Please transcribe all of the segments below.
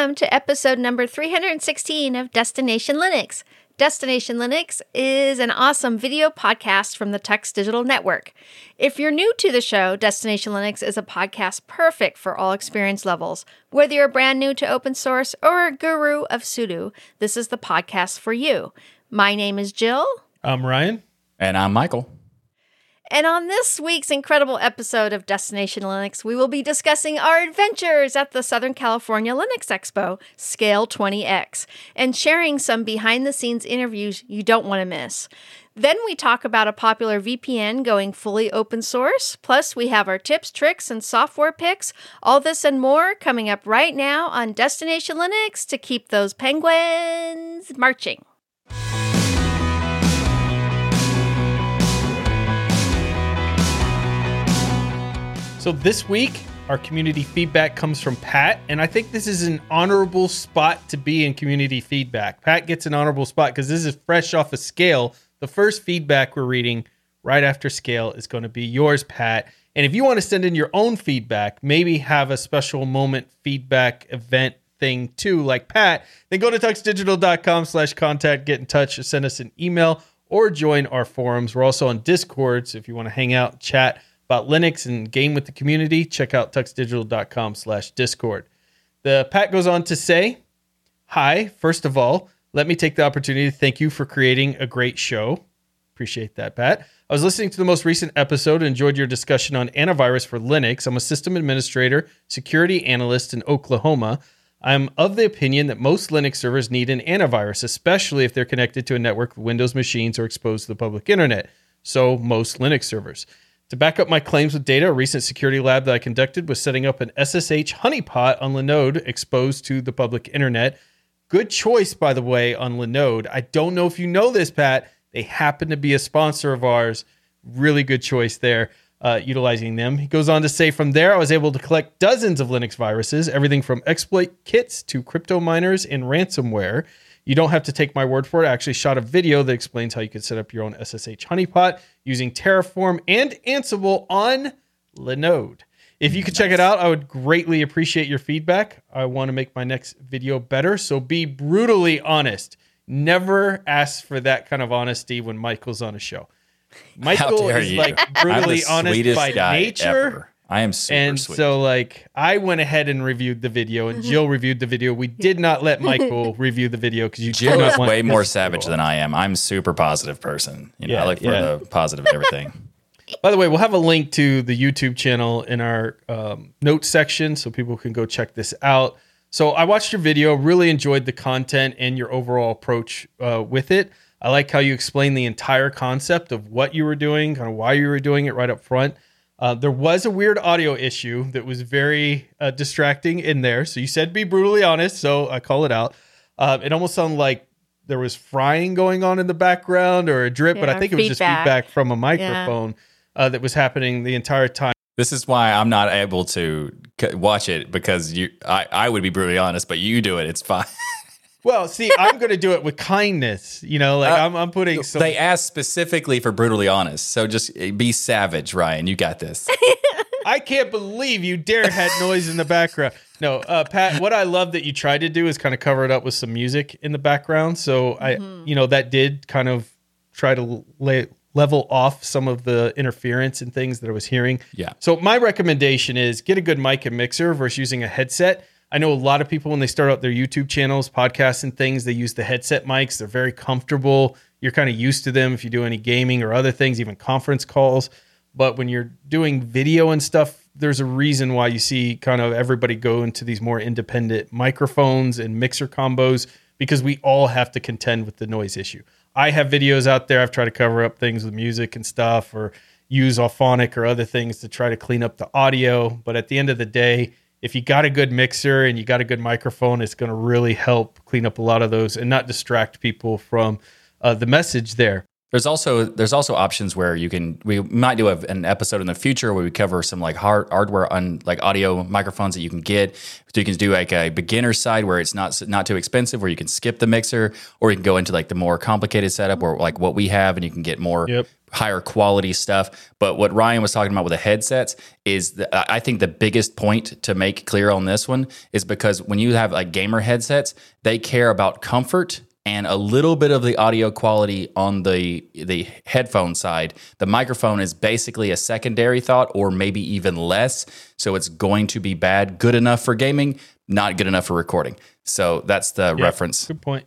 Welcome to episode number 316 of Destination Linux. Destination Linux is an awesome video podcast from the Tux Digital Network. If you're new to the show, Destination Linux is a podcast perfect for all experience levels. Whether you're brand new to open source or a guru of sudo, this is the podcast for you. My name is Jill. I'm Ryan. And I'm Michael. And on this week's incredible episode of Destination Linux, we will be discussing our adventures at the Southern California Linux Expo, Scale 20X, and sharing some behind the scenes interviews you don't want to miss. Then we talk about a popular VPN going fully open source. Plus, we have our tips, tricks, and software picks. All this and more coming up right now on Destination Linux to keep those penguins marching. So this week, our community feedback comes from Pat, and I think this is an honorable spot to be in community feedback. Pat gets an honorable spot because this is fresh off a of scale. The first feedback we're reading right after scale is going to be yours, Pat. And if you want to send in your own feedback, maybe have a special moment feedback event thing too, like Pat, then go to tuxdigital.com slash contact, get in touch, send us an email, or join our forums. We're also on Discord, so if you want to hang out, chat about Linux and game with the community, check out tuxdigital.com slash discord. The Pat goes on to say, Hi, first of all, let me take the opportunity to thank you for creating a great show. Appreciate that, Pat. I was listening to the most recent episode and enjoyed your discussion on antivirus for Linux. I'm a system administrator, security analyst in Oklahoma. I'm of the opinion that most Linux servers need an antivirus, especially if they're connected to a network of Windows machines or exposed to the public internet. So, most Linux servers. To back up my claims with data, a recent security lab that I conducted was setting up an SSH honeypot on Linode exposed to the public internet. Good choice, by the way, on Linode. I don't know if you know this, Pat. They happen to be a sponsor of ours. Really good choice there, uh, utilizing them. He goes on to say, from there, I was able to collect dozens of Linux viruses, everything from exploit kits to crypto miners and ransomware. You don't have to take my word for it. I actually shot a video that explains how you could set up your own SSH honeypot using Terraform and Ansible on Linode. If you could check it out, I would greatly appreciate your feedback. I want to make my next video better, so be brutally honest. Never ask for that kind of honesty when Michael's on a show. Michael is you. like brutally honest by nature. Ever. I am super and sweet. so like I went ahead and reviewed the video, and Jill reviewed the video. We did not let Michael review the video because you Jill do is way more savage than I am. I'm super positive person. You know, Yeah, I look for yeah. the positive in everything. By the way, we'll have a link to the YouTube channel in our um, notes section so people can go check this out. So I watched your video, really enjoyed the content and your overall approach uh, with it. I like how you explained the entire concept of what you were doing, kind of why you were doing it right up front. Uh, there was a weird audio issue that was very uh, distracting in there. So you said be brutally honest, so I call it out. Uh, it almost sounded like there was frying going on in the background or a drip, but I think it was just feedback. feedback from a microphone uh, that was happening the entire time. This is why I'm not able to c- watch it because you. I, I would be brutally honest, but you do it. It's fine. Well, see, I'm going to do it with kindness. You know, like Uh, I'm, I'm putting some. they asked specifically for brutally honest, so just eh, be savage, Ryan. You got this. I can't believe you dare had noise in the background. No, uh, Pat, what I love that you tried to do is kind of cover it up with some music in the background. So I, you know, that did kind of try to lay, level off some of the interference and things that I was hearing. Yeah. So my recommendation is get a good mic and mixer versus using a headset. I know a lot of people when they start out their YouTube channels, podcasts and things, they use the headset mics. They're very comfortable. You're kind of used to them if you do any gaming or other things, even conference calls. But when you're doing video and stuff, there's a reason why you see kind of everybody go into these more independent microphones and mixer combos because we all have to contend with the noise issue. I have videos out there. I've tried to cover up things with music and stuff or use Auphonic or other things to try to clean up the audio. But at the end of the day, if you got a good mixer and you got a good microphone, it's going to really help clean up a lot of those and not distract people from uh, the message there. There's also there's also options where you can we might do a, an episode in the future where we cover some like hard, hardware on like audio microphones that you can get. So you can do like a beginner side where it's not not too expensive, where you can skip the mixer, or you can go into like the more complicated setup or like what we have, and you can get more Yep. Higher quality stuff. But what Ryan was talking about with the headsets is, the, I think the biggest point to make clear on this one is because when you have like gamer headsets, they care about comfort and a little bit of the audio quality on the the headphone side. The microphone is basically a secondary thought or maybe even less. So it's going to be bad, good enough for gaming, not good enough for recording. So that's the Yeah, reference. Good point.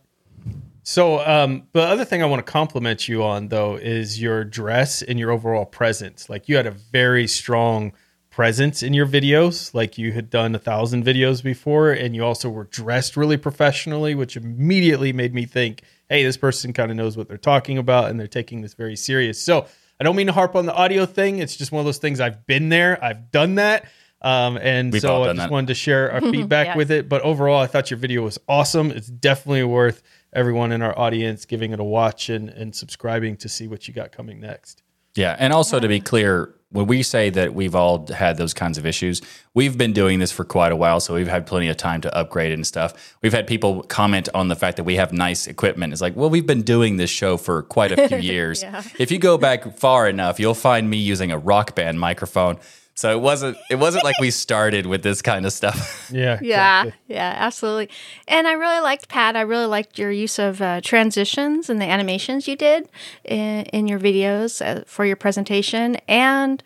So, um, the other thing I want to compliment you on, though, is your dress and your overall presence. Like, you had a very strong presence in your videos. Like, you had done a thousand videos before, and you also were dressed really professionally, which immediately made me think, hey, this person kind of knows what they're talking about, and they're taking this very serious. So, I don't mean to harp on the audio thing. It's just one of those things. I've been there, I've done that. Um, and We've so I just that. wanted to share our feedback Yes. with it. But overall, I thought your video was awesome. It's definitely worth everyone in our audience giving it a watch and, and subscribing to see what you got coming next. Yeah, and also to be clear, when we say that we've all had those kinds of issues, we've been doing this for quite a while, so we've had plenty of time to upgrade and stuff. We've had people comment on the fact that we have nice equipment. It's like, well, we've been doing this show for quite a few years. Yeah. If you go back far enough, you'll find me using a rock band microphone. So it wasn't it wasn't like we started with this kind of stuff. Yeah. Yeah, exactly. yeah, absolutely. And I really liked Pat. I really liked your use of uh, transitions and the animations you did in, in your videos uh, for your presentation, and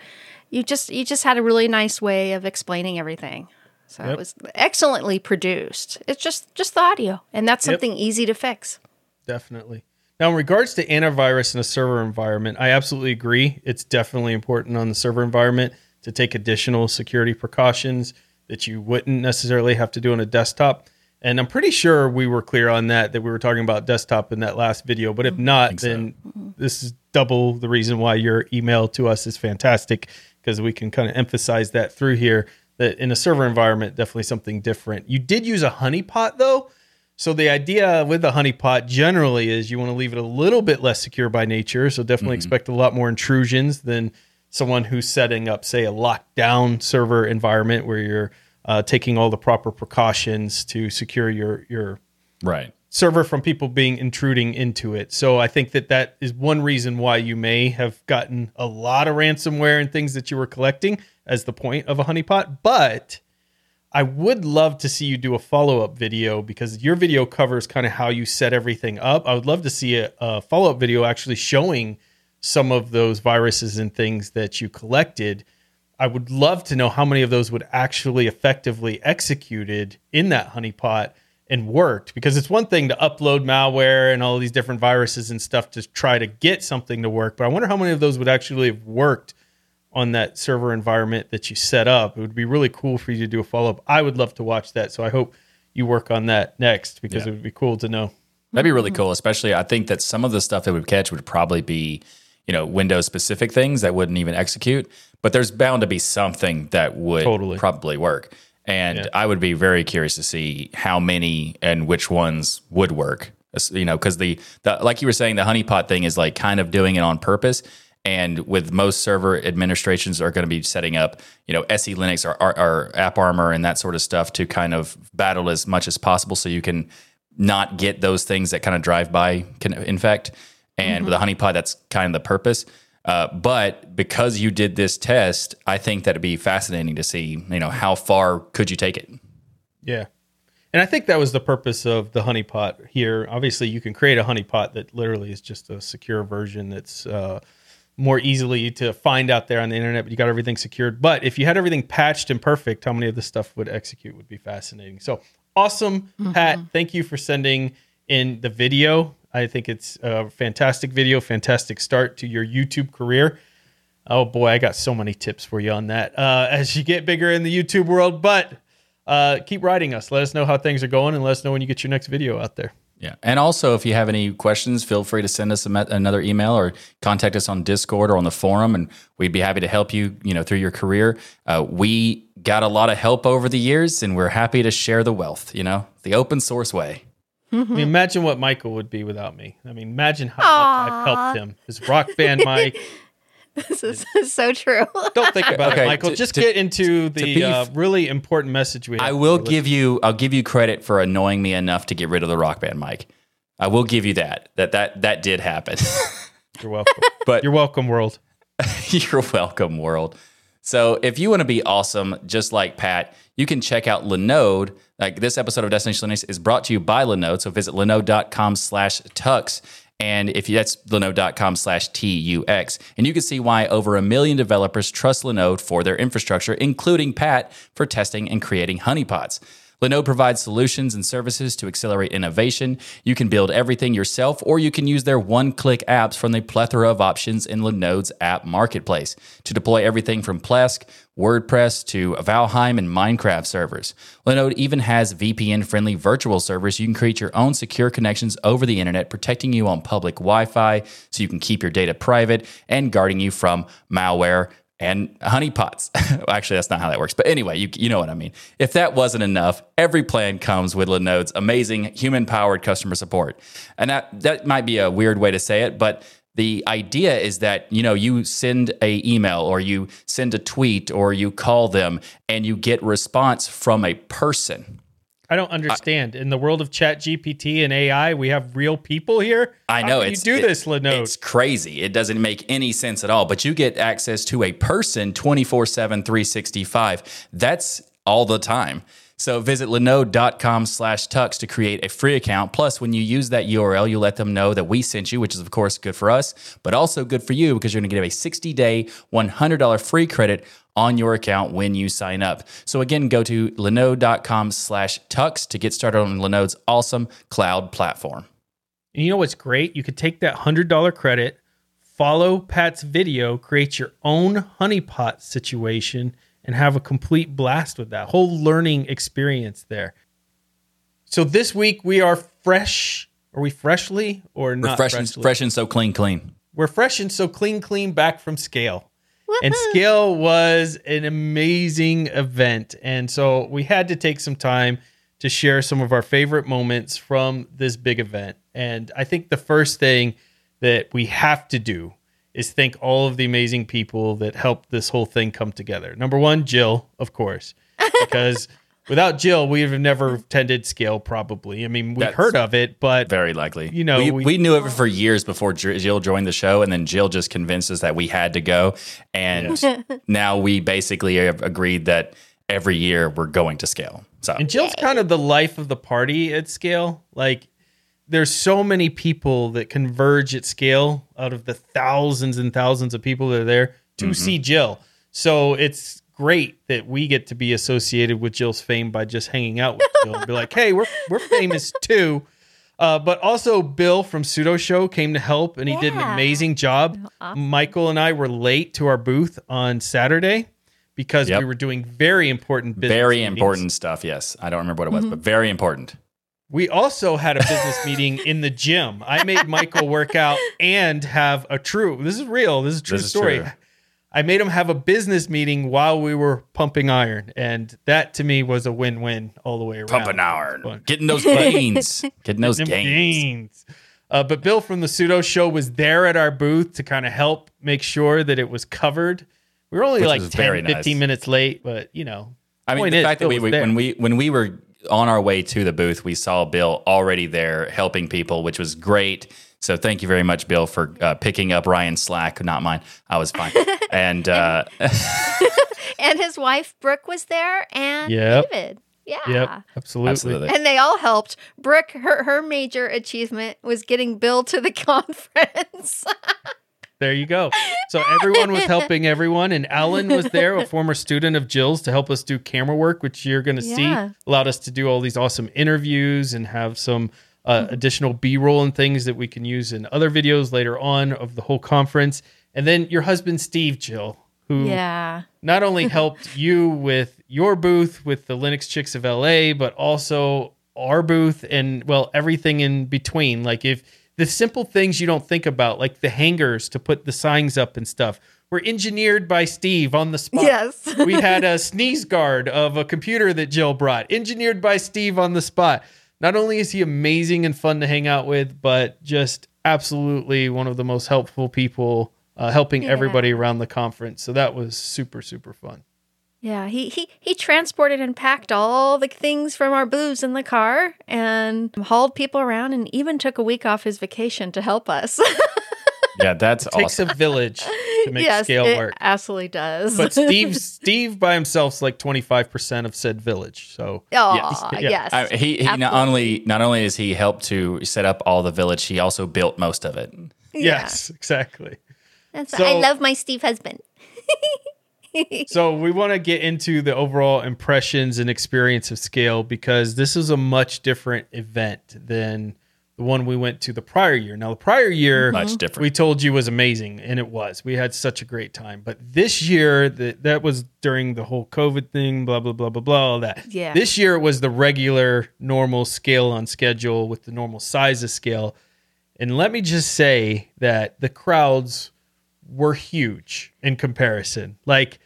you just you just had a really nice way of explaining everything. So it was excellently produced. It's just just the audio, and that's Yep. something easy to fix. Definitely. Now, in regards to antivirus in a server environment, I absolutely agree. It's definitely important on the server environment to take additional security precautions that you wouldn't necessarily have to do on a desktop. And I'm pretty sure we were clear on that, that we were talking about desktop in that last video. But if mm-hmm. not, so. then this is double the reason why your email to us is fantastic because we can kind of emphasize that through here that in a server environment, definitely something different. You did use a honeypot though. So the idea with the honeypot generally is you want to leave it a little bit less secure by nature. So definitely mm-hmm. expect a lot more intrusions than someone who's setting up, say, a lockdown server environment where you're uh, taking all the proper precautions to secure your your Right. server from people being intruding into it. So I think that that is one reason why you may have gotten a lot of ransomware and things that you were collecting as the point of a honeypot. But I would love to see you do a follow up video because your video covers kind of how you set everything up. I would love to see a, a follow up video actually showing some of those viruses and things that you collected. I would love to know how many of those would actually effectively executed in that honeypot and worked because it's one thing to upload malware and all these different viruses and stuff to try to get something to work, but I wonder how many of those would actually have worked on that server environment that you set up. It would be really cool for you to do a follow up. I would love to watch that, so I hope you work on that next because Yeah. it would be cool to know. That'd be really cool, especially I think that some of the stuff that would catch would probably be, you know, Windows specific things that wouldn't even execute. But there's bound to be something that would Totally. probably work. And Yeah. I would be very curious to see how many and which ones would work. You know, because the, the like you were saying, the honeypot thing is like kind of doing it on purpose. And with most server administrations are going to be setting up, you know, SE Linux or, or, or App Armor and that sort of stuff to kind of battle as much as possible, so you can not get those things that kind of drive by can infect. And with a honeypot, that's kind of the purpose. Uh, but because you did this test, I think that it'd be fascinating to see, you know, how far could you take it? Yeah. And I think that was the purpose of the honeypot here. Obviously, you can create a honeypot that literally is just a secure version that's uh, more easily to find out there on the internet, but you got everything secured. But if you had everything patched and perfect, how many of this stuff would execute would be fascinating. So awesome, Pat. Thank you for sending in the video. I think it's a fantastic video, fantastic start to your YouTube career. Oh boy, I got so many tips for you on that uh, as you get bigger in the YouTube world. But uh, keep writing us. Let us know how things are going, and let us know when you get your next video out there. Yeah. And also, if you have any questions, feel free to send us me- another email or contact us on Discord or on the forum, and we'd be happy to help you, you know, through your career. Uh, we got a lot of help over the years, and we're happy to share the wealth, you know, the open source way. I mean, imagine what Michael would be without me. I mean, imagine how much I've helped him. His rock band mic. This is so true. Don't think about Okay, it, Michael. to- Just to- get into the be uh, really important message we have. I will give you, I'll give you credit for annoying me enough to get rid of the rock band mic. I will give you that. That that that did happen. You're welcome. But You're welcome, world. You're welcome, world. So if you want to be awesome, just like Pat, you can check out Linode. Like this episode of Destination Linux is brought to you by Linode. So visit linode.com slash tux. And if you, that's linode.com slash TUX. And you can see why over a million developers trust Linode for their infrastructure, including Pat for testing and creating honeypots. Linode provides solutions and services to accelerate innovation. You can build everything yourself, or you can use their one click apps from the plethora of options in Linode's app marketplace to deploy everything from Plesk, WordPress to Valheim and Minecraft servers. Linode even has VPN friendly virtual servers. You can create your own secure connections over the internet, protecting you on public Wi Fi so you can keep your data private and guarding you from malware and honeypots. Actually, that's not how that works. But anyway, you, you know what I mean. If that wasn't enough, every plan comes with Linode's amazing human powered customer support. And that, that might be a weird way to say it, but the idea is that you know you send a email or you send a tweet or you call them and you get response from a person I don't understand. In the world of Chat GPT and AI, we have real people here. I know you do it- this, Linode. It's crazy. It doesn't make any sense at all. But you get access to a person 24 7, 365. That's all the time. So visit linode.com slash tux to create a free account. Plus, when you use that URL, you let them know that we sent you, which is, of course, good for us, but also good for you because you're going to get a 60 day, $100 free credit on your account when you sign up. So again, go to linode.com slash tux to get started on Linode's awesome cloud platform. And you know what's great? You could take that $100 credit, follow Pat's video, create your own honeypot situation, and have a complete blast with that whole learning experience there. So this week we are fresh. Are we freshly or We're not fresh and, fresh and so clean, clean. We're fresh and so clean, clean back from Scale. And Scale was an amazing event. And so we had to take some time to share some of our favorite moments from this big event. And I think the first thing that we have to do is thank all of the amazing people that helped this whole thing come together. Number one, Jill, of course, because without Jill, we would have never attended Scale, probably. I mean, we That's- heard of it, but Very likely. You know, we, we- we, knew it for years before Jill joined the show, and then Jill just convinced us that we had to go. And now we basically have agreed that every year we're going to scale. So And Jill's kind of the life of the party at scale. Like, there's so many people that converge at scale out of the thousands and thousands of people that are there to see Jill. So it's great that we get to be associated with Jill's fame by just hanging out with Jill and be like, hey, we're we're famous too. Uh, but also, Bill from Sudo Show came to help, and he did an amazing job. Michael and I were late to our booth on Saturday because Yep. we were doing very important business. very meetings. important stuff. Yes, I don't remember what it was, but very important. We also had a business meeting in the gym. I made Michael work out and have a true. This is real. This is a true This is story. true. I made him have a business meeting while we were pumping iron, and that to me was a win-win all the way around. Pumping iron, getting those gains, getting those Them gains. gains. Uh, but Bill from the sudo show was there at our booth to kind of help make sure that it was covered. We were only Which like 10, very nice. 15 minutes late, but you know. I mean, the is, fact that we, we when we when we were on our way to the booth, we saw Bill already there helping people, which was great. So thank you very much, Bill, for uh, picking up Ryan's slack, not mine. I was fine, and uh, and his wife Brooke was there, and Yep. David. Yeah. Yep, absolutely. absolutely. And they all helped. Brooke, her her major achievement was getting Bill to the conference. There you go. So everyone was helping everyone, and Alan was there, a former student of Jill's, to help us do camera work, which you're going to Yeah. see. Allowed us to do all these awesome interviews and have some uh, additional B-roll and things that we can use in other videos later on of the whole conference. And then your husband Steve, Jill, who yeah. not only helped you with your booth with the Linux Chicks of LA, but also our booth and well everything in between. Like if the simple things you don't think about, like the hangers to put the signs up and stuff, were engineered by Steve on the spot. Yes. we had a sneeze guard of a computer that Jill brought, engineered by Steve on the spot. Not only is he amazing and fun to hang out with, but just absolutely one of the most helpful people, uh, helping everybody around the conference. So that was super, super fun. Yeah, he, he he transported and packed all the things from our booths in the car and hauled people around and even took a week off his vacation to help us. Yeah, that's takes awesome. a village to make yes, scale it work. absolutely does. But Steve, Steve by himself's like twenty five percent of said village. So Aw, Yeah. yes. I- he he not only not only has he helped to set up all the village, he also built most of it. yes, exactly. That's So- I love my Steve husband. So we want to get into the overall impressions and experience of scale because this is a much different event than the one we went to the prior year. Now the prior year Much mm-hmm. different. we told you was amazing and it was. We had such a great time. But this year that that was during the whole COVID thing, blah blah blah blah blah all that. Yeah. This year it was the regular normal scale on schedule with the normal size of scale. And let me just say that the crowds were huge in comparison. Like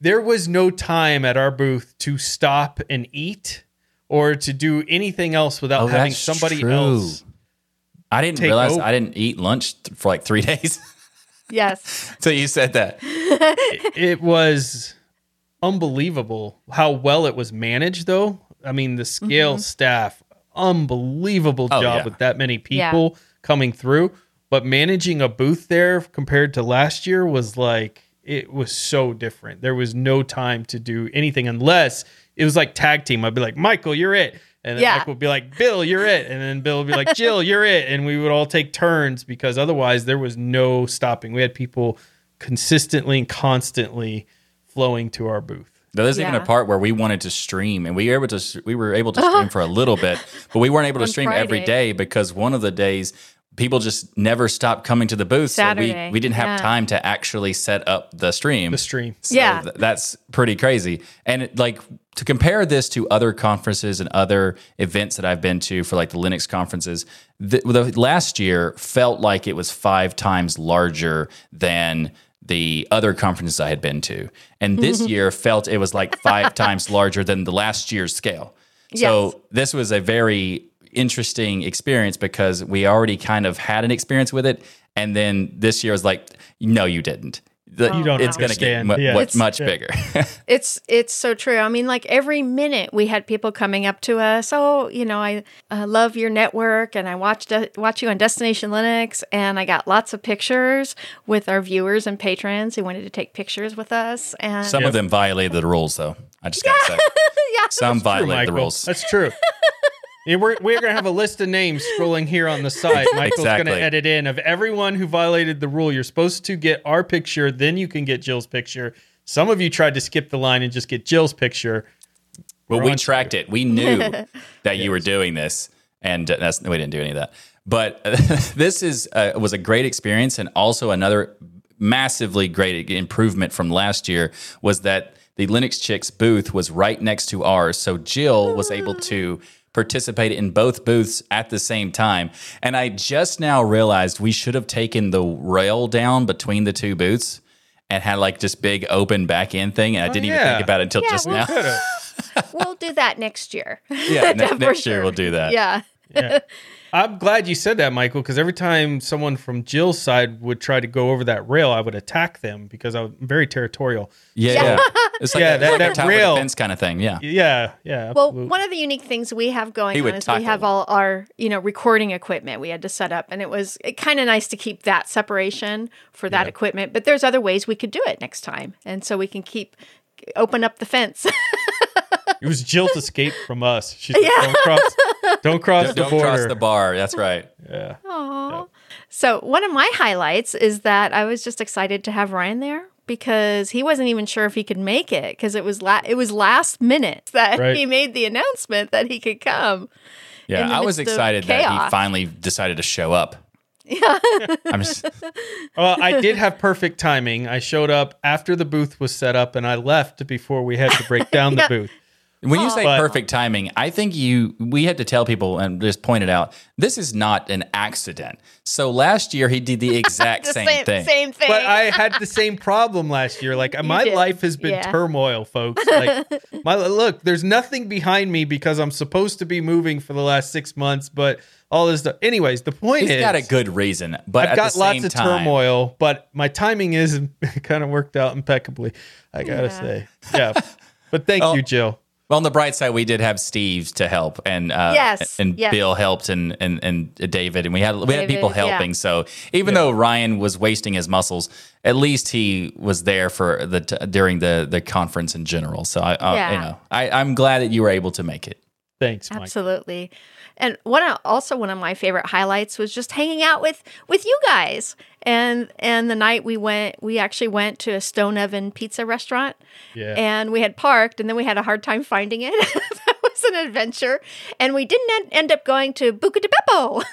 there was no time at our booth to stop and eat or to do anything else without Oh, having somebody true. else. I didn't Take realize over. I didn't eat lunch th- for like three days Yes. So you said that. It was unbelievable how well it was managed though. I mean, the mm-hmm. scale staff, unbelievable Oh, job yeah. with that many people coming through. But managing a booth there compared to last year was like it was so different. There was no time to do anything unless it was like tag team. I'd be like, Michael, you're it. And then Yeah. Michael would be like, Bill, you're it. And then Bill would be like, Jill, you're it. And we would all take turns because otherwise there was no stopping. We had people consistently and constantly flowing to our booth. No, there's even a part where we wanted to stream, and we were able to we were able to stream for a little bit, but we weren't able to stream every Friday. day because one of the days people just never stopped coming to the booth. So we, we didn't have yeah. time to actually set up the stream. The stream. So Yeah. th- that's pretty crazy. And it, like to compare this to other conferences and other events that I've been to for like the Linux conferences, the, the last year felt like it was five times larger than the other conferences I had been to. And this year felt it was like five times larger than the last year's scale. So Yes. this was a very interesting experience because we already kind of had an experience with it. And then this year was like, no, you didn't. The- You don't it's going to get understand. mu- Yeah. mu- It's- much yeah. bigger. It's it's so true. I mean, like every minute we had people coming up to us. Oh, you know, I uh, love your network, and I watched uh, watch you on Destination Linux, and I got lots of pictures with our viewers and patrons who wanted to take pictures with us. And Some of them violated the rules, though. I just got to say. Some True, violated the rules. That's true. Yeah, we're we're gonna have a list of names scrolling here on the side. Michael's gonna edit in of everyone who violated the rule. You're supposed to get our picture, then you can get Jill's picture. Some of you tried to skip the line and just get Jill's picture. Well, We're we tracked it. We knew that you were doing this, and uh, that's we didn't do any of that. But uh, this is uh, was a great experience, and also another massively great improvement from last year was that the Linux Chicks booth was right next to ours, so Jill was able to participate in both booths at the same time. And I just now realized we should have taken the rail down between the two booths and had like this big open back end thing. And I oh, didn't even yeah. think about it until Yeah, just well- now. We'll do that next year. Yeah, ne- For next year sure. we'll do that. Yeah. Yeah. I'm glad you said that, Michael, because every time someone from Jill's side would try to go over that rail, I would attack them because I'm very territorial. Yeah, Yeah. Yeah. It's like Yeah, a, that- like a that tower rail- defense kind of thing. Yeah. Yeah, yeah. Well, absolutely. one of the unique things we have going on would is we have all our, you know, recording equipment we had to set up, and it was kind of nice to keep that separation for that equipment. But there's other ways we could do it next time, and so we can keep open up the fence. it was Jill's escape from us. She's like, don't cross, don't cross Don't, the don't border. cross the bar. That's right. yeah. Aw. So one of my highlights is that I was just excited to have Ryan there because he wasn't even sure if he could make it because it was la- it was last minute that Right. he made the announcement that he could come. Yeah, I was excited that he finally decided to show up. Yeah. I'm just, Well, I did have perfect timing. I showed up after the booth was set up and I left before we had to break down the booth. When you say But- perfect timing, I think you we had to tell people and just point it out. This is not an accident. So last year he did the exact The same, same, thing. same thing. But I had the same problem last year. Like my did. life has been Yeah. turmoil, folks. Like my look, there's nothing behind me because I'm supposed to be moving for the last six months, but all this stuff. Anyways, the point He's is got a good reason, but I've at got the lots same of time, turmoil, but my timing is kind of worked out impeccably. I gotta Yeah. say, yeah. But thank Oh. you, Jill. Well, on the bright side, we did have Steve to help, and uh, Yes, and yes. Bill helped, and, and and David, and we had we had David, people yeah. helping. So even though Ryan was wasting his muscles, at least he was there for the t- during the the conference in general. So I, I Yeah. you know, I, I'm glad that you were able to make it. Thanks, Mike. Absolutely. And one of- also one of my favorite highlights was just hanging out with with you guys. And and the night we went, we actually went to a Stone Oven pizza restaurant. Yeah. And we had parked, and then we had a hard time finding it. that was an adventure. And we didn't en- end up going to Buca di Beppo.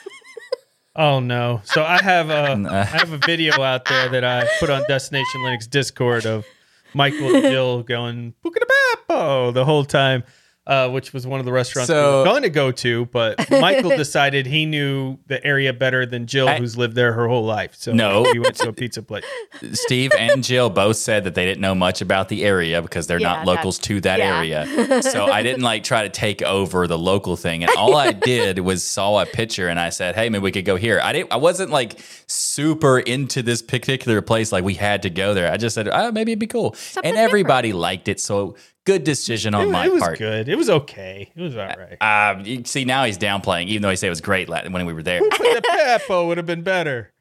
Oh no! So I have a I have a video out there that I put on Destination Linux Discord of Michael and Jill going Buca di Beppo the whole time, uh, which was one of the restaurants we were going to go to. But Michael decided he knew the area better than Jill, I- who's lived there her whole life. So No. he went to a pizza place. Steve and Jill both said that they didn't know much about the area because they're Yeah, not locals to that yeah. area. So I didn't like try to take over the local thing. And all I did was saw a picture and I said, "Hey, maybe we could go here." I didn't. I wasn't like super into this particular place. Like we had to go there. I just said, "Oh, maybe it'd be cool." and different. everybody liked it. So good decision on It, my it was part. good. It was okay. It was all right. Um, you see, now he's downplaying, even though he said it was great when we were there. Buca di Beppo would have been better.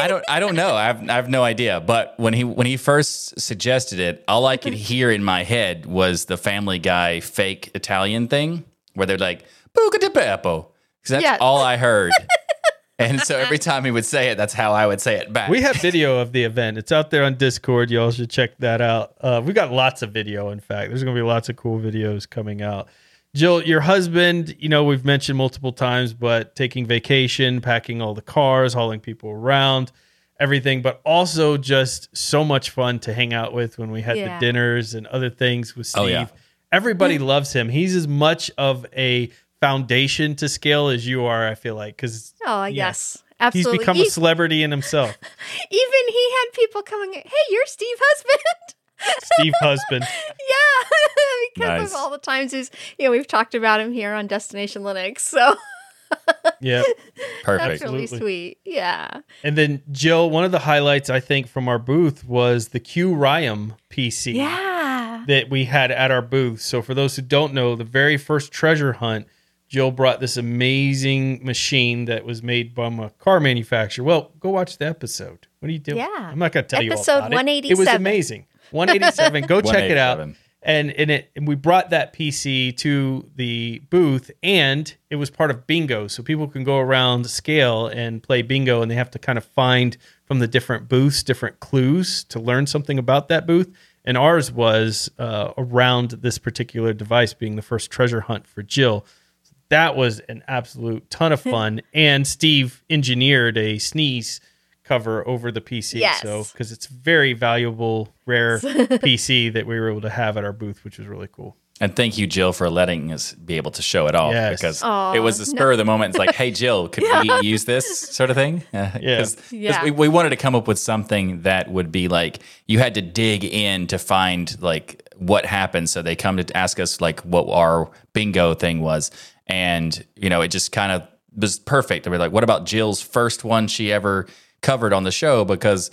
I don't I don't know. I have I have no idea. But when he when he first suggested it, all I could hear in my head was the Family Guy fake Italian thing where they're like "Buca di Beppo," because that's Yeah. all I heard. and so every time he would say it, that's how I would say it back. We have video of the event. It's out there on Discord. Y'all should check that out. Uh, we got lots of video. In fact, there's going to be lots of cool videos coming out. Jill, your husband, you know, we've mentioned multiple times, but taking vacation, packing all the cars, hauling people around, everything, but also just so much fun to hang out with when we had Yeah. the dinners and other things with Steve. Oh, yeah. Everybody loves him. He's as much of a foundation to scale as you are, I feel like, because Oh, Yeah. yes. he's Absolutely. become a celebrity in himself. Even he had people coming, hey, you're Steve husband. Steve Husband. yeah. because Nice. of all the times he's, you know, we've talked about him here on Destination Linux. So Yeah. that's Perfect. really Absolutely. sweet. Yeah. And then Jill, one of the highlights I think from our booth was the Q Ryam PC Yeah. that we had at our booth. So for those who don't know, the very first treasure hunt, Jill brought this amazing machine that was made by a car manufacturer. Well, go watch the episode. What are you doing? Yeah. I'm not going to tell Episode you all about it. It was amazing. 187. Go check it out. And and it and we brought that PC to the booth and it was part of bingo. So people can go around scale and play bingo and they have to kind of find from the different booths different clues to learn something about that booth. And ours was uh, around this particular device being the first treasure hunt for Jill. That was an absolute ton of fun. and Steve engineered a sneeze cover over the PC. Yes. So because it's very valuable, rare PC that we were able to have at our booth, which was really cool. And thank you, Jill, for letting us be able to show it off Yes. because Aw, it was the spur of the moment. It's like, hey, Jill, could we use this sort of thing? Uh, Yeah. 'cause- 'cause Yeah. we, we wanted to come up with something that would be like you had to dig in to find like what happened. So they come to ask us like what our bingo thing was, and you know it just kind of was perfect. They were like, what about Jill's first one she ever covered on the show because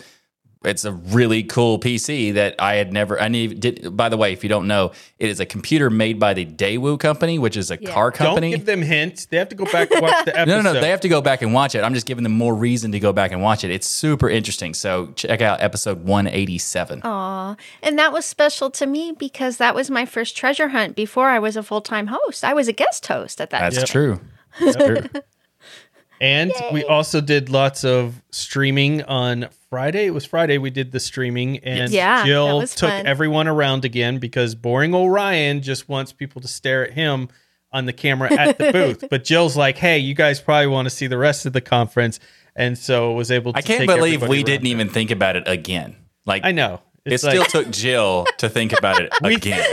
it's a really cool PC that I had never. I need, did. By the way, if you don't know, it is a computer made by the Daewoo company, which is a Yeah. car company. Don't give them hints. They have to go back and watch the episode. no, no, no. They have to go back and watch it. I'm just giving them more reason to go back and watch it. It's super interesting. So check out episode 187. Aw. And that was special to me because that was my first treasure hunt before I was a full time host. I was a guest host at that That's time. true. That's true. And we also did lots of streaming on Friday. It was Friday we did the streaming, and Yeah, Jill took fun. everyone around again because boring Orion just wants people to stare at him on the camera at the booth. But Jill's like, "Hey, you guys probably want to see the rest of the conference," and so was able. to I can't take believe we didn't there. even think about it again. Like I know. It It's still took Jill to think about it again.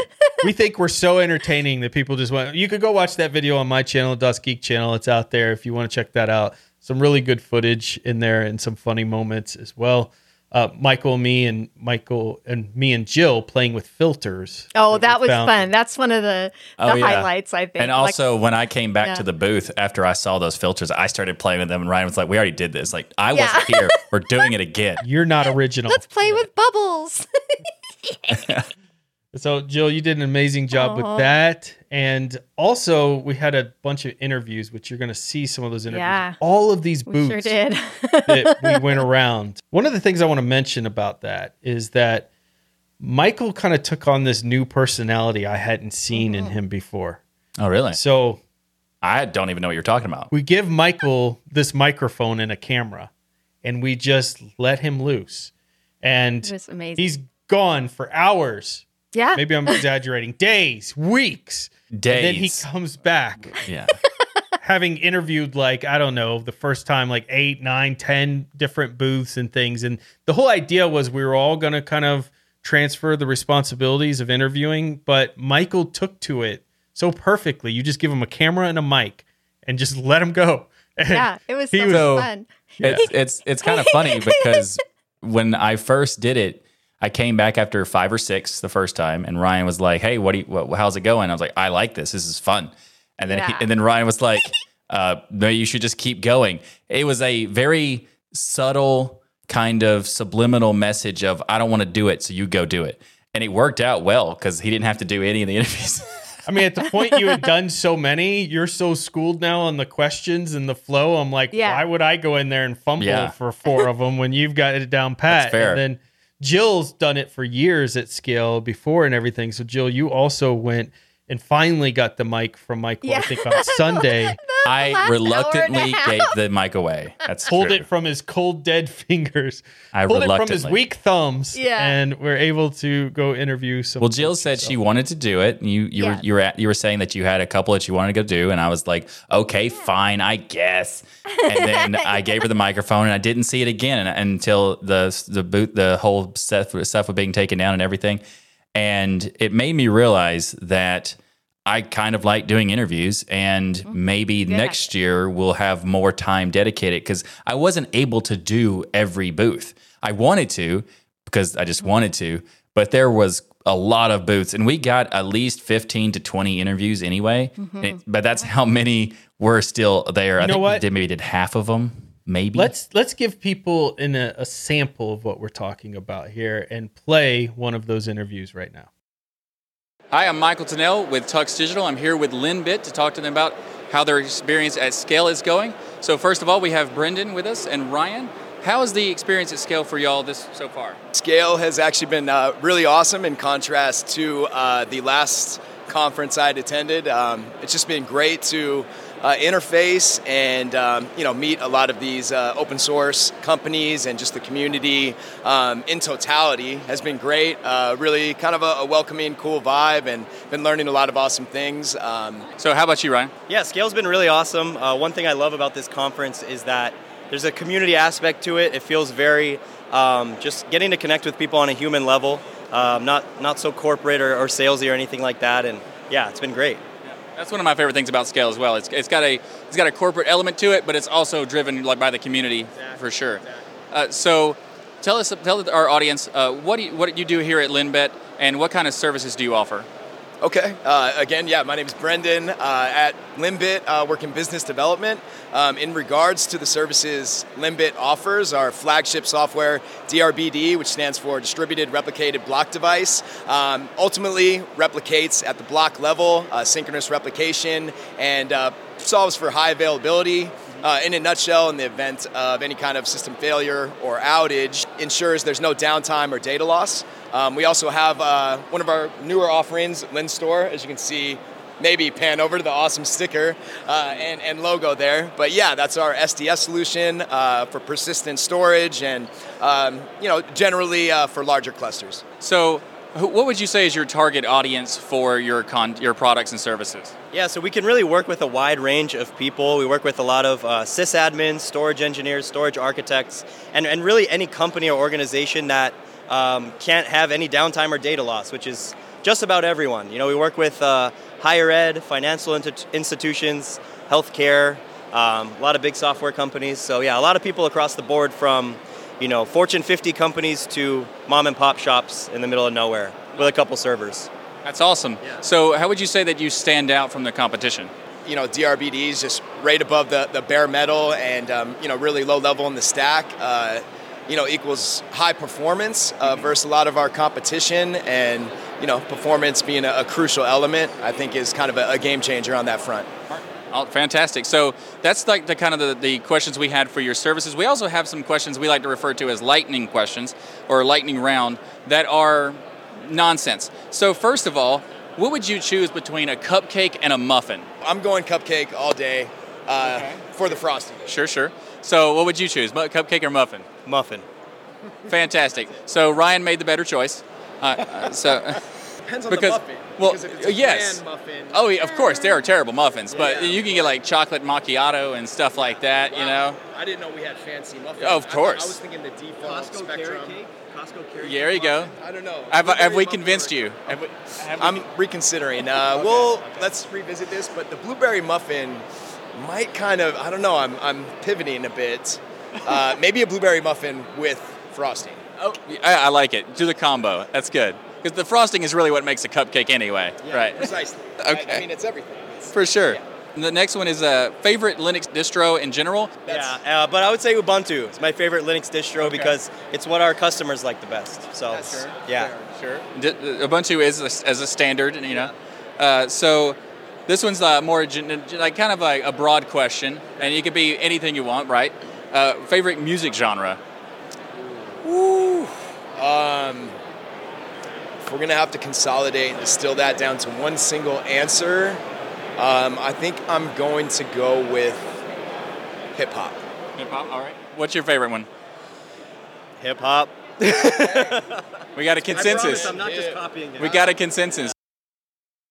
We think we're so entertaining that people just want. You could go watch that video on my channel, DasGeek channel. It's out there if you want to check that out. Some really good footage in there and some funny moments as well. Uh, Michael, me, and Michael and me and Jill playing with filters. Oh, that we was found. fun. That's one of the, the Oh, yeah. highlights, I think. And Like, also, when I came back Yeah. to the booth after I saw those filters, I started playing with them, and Ryan was like, "We already did this. Like, I Yeah. wasn't here. We're doing it again." You're not original. let's play with bubbles. So, Jill, you did an amazing job Aw. with that. And also, we had a bunch of interviews, which you're going to see some of those interviews. Yeah. All of these We booths sure did. that we went around. One of the things I want to mention about that is that Michael kind of took on this new personality I hadn't seen Mm-hmm. in him before. Oh, really? So, I don't even know what you're talking about. we give Michael this microphone and a camera, and we just let him loose. And It was amazing. he's gone for hours. Yeah. Maybe I'm exaggerating. Days, weeks. Days. And then he comes back yeah. having interviewed like, I don't know, the first time like eight, nine, ten different booths and things. And the whole idea was we were all gonna kind of transfer the responsibilities of interviewing, but Michael took to it so perfectly. You just give him a camera and a mic and just let him go. And yeah. It was he so was- So- fun. It's it's it's kind of funny because when I first did it, I came back after five or six the first time, and Ryan was like, "Hey, what do you, what, how's it going?" I was like, "I like this. This is fun." And then he, and then Ryan was like, uh, "No, you should just keep going." It was a very subtle kind of subliminal message of "I don't want to do it, so you go do it," and it worked out well because he didn't have to do any of the interviews. I mean, at the point you had done so many, you're so schooled now on the questions and the flow. I'm like, Yeah. why would I go in there and fumble Yeah. for four of them when you've got it down pat? That's fair. And then Jill's done it for years at scale before and everything. So Jill, you also went and finally got the mic from Michael. I think on Sunday, I last hour and a reluctantly gave the mic away. That's pulled true. it from his cold dead fingers. I pulled it from his weak thumbs. Yeah. and we're able to go interview some. Well, Jill said she wanted to do it. You you Yeah. were you were at, you were saying that you had a couple that you wanted to go do, and I was like, okay, fine, I guess. And then I gave her the microphone, and I didn't see it again until the the boot the whole stuff stuff was being taken down and everything, and it made me realize that. I kind of like doing interviews, and mm-hmm. maybe next year we'll have more time dedicated because I wasn't able to do every booth. I wanted to because I just wanted to, but there was a lot of booths, and we got at least fifteen to twenty interviews anyway. Mm-hmm. It- but that's how many were still there. I know think what? we did maybe did half of them, maybe. Let's let's give people in a, a sample of what we're talking about here and play one of those interviews right now. Hi, I'm Michael Tunnell with Tux Digital. I'm here with Linbit to talk to them about how their experience at Scale is going. So first of all, we have Brendan with us and Ryan. How is the experience at Scale for y'all this so far? Scale has actually been uh, really awesome in contrast to uh, the last conference I'd attended. Um, it's just been great to uh, interface and um, you know meet a lot of these uh, open source companies and just the community um, in totality has been great. Uh, really kind of a, a welcoming, cool vibe, and been learning a lot of awesome things. Um, So how about you, Ryan? Yeah, Scale's been really awesome. Uh, one thing I love about this conference is that there's a community aspect to it. It feels very um, just getting to connect with people on a human level, um, not not so corporate or, or salesy or anything like that. And yeah, it's been great. That's one of my favorite things about Scale as well. It's, it's got a it's got a corporate element to it, but it's also driven like by the community for sure. Uh, so tell us tell our audience uh, what do you, what do you do here at Linbit and what kind of services do you offer? Okay. Uh, again, yeah, my name is Brendan uh, at Linbit, uh, work in business development. Um, in regards to the services Linbit offers, our flagship software, DRBD, which stands for Distributed Replicated Block Device, um, ultimately replicates at the block level, uh, synchronous replication, and uh, solves for high availability. Uh, in a nutshell, in the event of any kind of system failure or outage, ensures there's no downtime or data loss. Um, we also have uh, one of our newer offerings, LINSTOR, as you can see. Maybe pan over to the awesome sticker uh, and, and logo there. But yeah, that's our SDS solution uh, for persistent storage and um, you know generally uh, for larger clusters. So what would you say is your target audience for your con- your products and services? Yeah, so we can really work with a wide range of people. We work with a lot of uh, sysadmins, storage engineers, storage architects, and, and really any company or organization that um, can't have any downtime or data loss, which is just about everyone. You know, we work with uh, higher ed, financial institutions, healthcare, um, a lot of big software companies. So yeah, a lot of people across the board from you know Fortune 50 companies to mom and pop shops in the middle of nowhere with a couple servers. That's awesome. So how would you say that you stand out from the competition? you know, DRBD is just right above the, the bare metal and, um, you know, really low level in the stack, uh, you know, equals high performance uh, versus a lot of our competition. And, you know, performance being a, a crucial element, I think is kind of a, a game changer on that front. Oh, fantastic. So that's like the kind of the, the questions we had for your services. We also have some questions we like to refer to as lightning questions or lightning round that are nonsense. So first of all, what would you choose between a cupcake and a muffin? I'm going cupcake all day uh, for the frosting. Sure, sure. So what would you choose, mu- cupcake or muffin? Muffin. Fantastic. So Ryan made the better choice. Uh, uh, so Depends on Because- the muffin. Well, if it's a yes. bland muffin, Oh, yeah, of course, there are terrible muffins, but Yeah. you can get like chocolate macchiato and stuff like that, you know. I didn't know we had fancy muffins. Oh, of course. I, was thinking the default Costco spectrum. Costco carrot Yeah, there you go. I don't know. Have, have Blueberry we convinced you? Have we, have I'm reconsidering. Uh, Well, let's revisit this. But the blueberry muffin might kind of. I don't know. I'm I'm pivoting a bit. Uh, maybe a blueberry muffin with frosting. oh, I, I like it. Do the combo. That's good. Because the frosting is really what makes a cupcake anyway. right. Precisely. okay. I, mean, it's everything. It's, For sure. Yeah. The next one is a favorite Linux distro in general. That's- Yeah, uh, but I would say Ubuntu. It's my favorite Linux distro because it's what our customers like the best. So, That's yeah. fair. D- Ubuntu is a, as a standard, you know. Uh, so this one's uh, more gen- like kind of like a broad question, and it could be anything you want, right? Uh, favorite music genre? Ooh. Um, if we're gonna have to consolidate and distill that down to one single answer, um, I think I'm going to go with hip hop. Hip hop. All right. What's your favorite one? Hip hop. We got a consensus. I'm not just copying it. We got a consensus.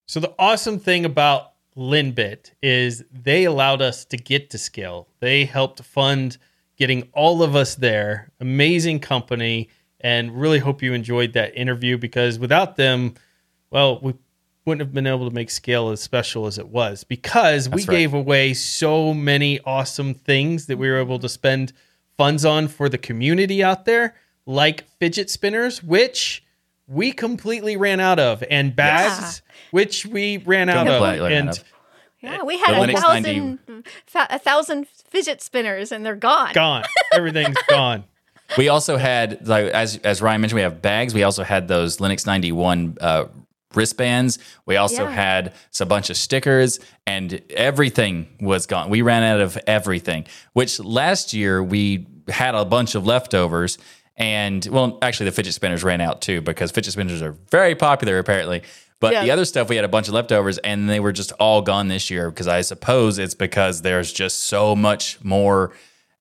So the awesome thing about Linbit is they allowed us to get to scale. They helped fund getting all of us there. Amazing company, and really hope you enjoyed that interview because without them, well, we wouldn't have been able to make scale as special as it was because we right. gave away so many awesome things that we were able to spend funds on for the community out there, like fidget spinners, which we completely ran out of, and bags, ah. which we ran out of, ran and out of. Yeah, we had a thousand, fa- a thousand fidget spinners, and they're gone. gone. Everything's gone. We also had, like as as Ryan mentioned, we have bags. We also had those Linux 91 uh, wristbands. We also Yeah. had a bunch of stickers, and everything was gone. We ran out of everything. Which last year we had a bunch of leftovers, and well, actually the fidget spinners ran out too because fidget spinners are very popular apparently. But Yeah. the other stuff we had a bunch of leftovers, and they were just all gone this year because I suppose it's because there's just so much more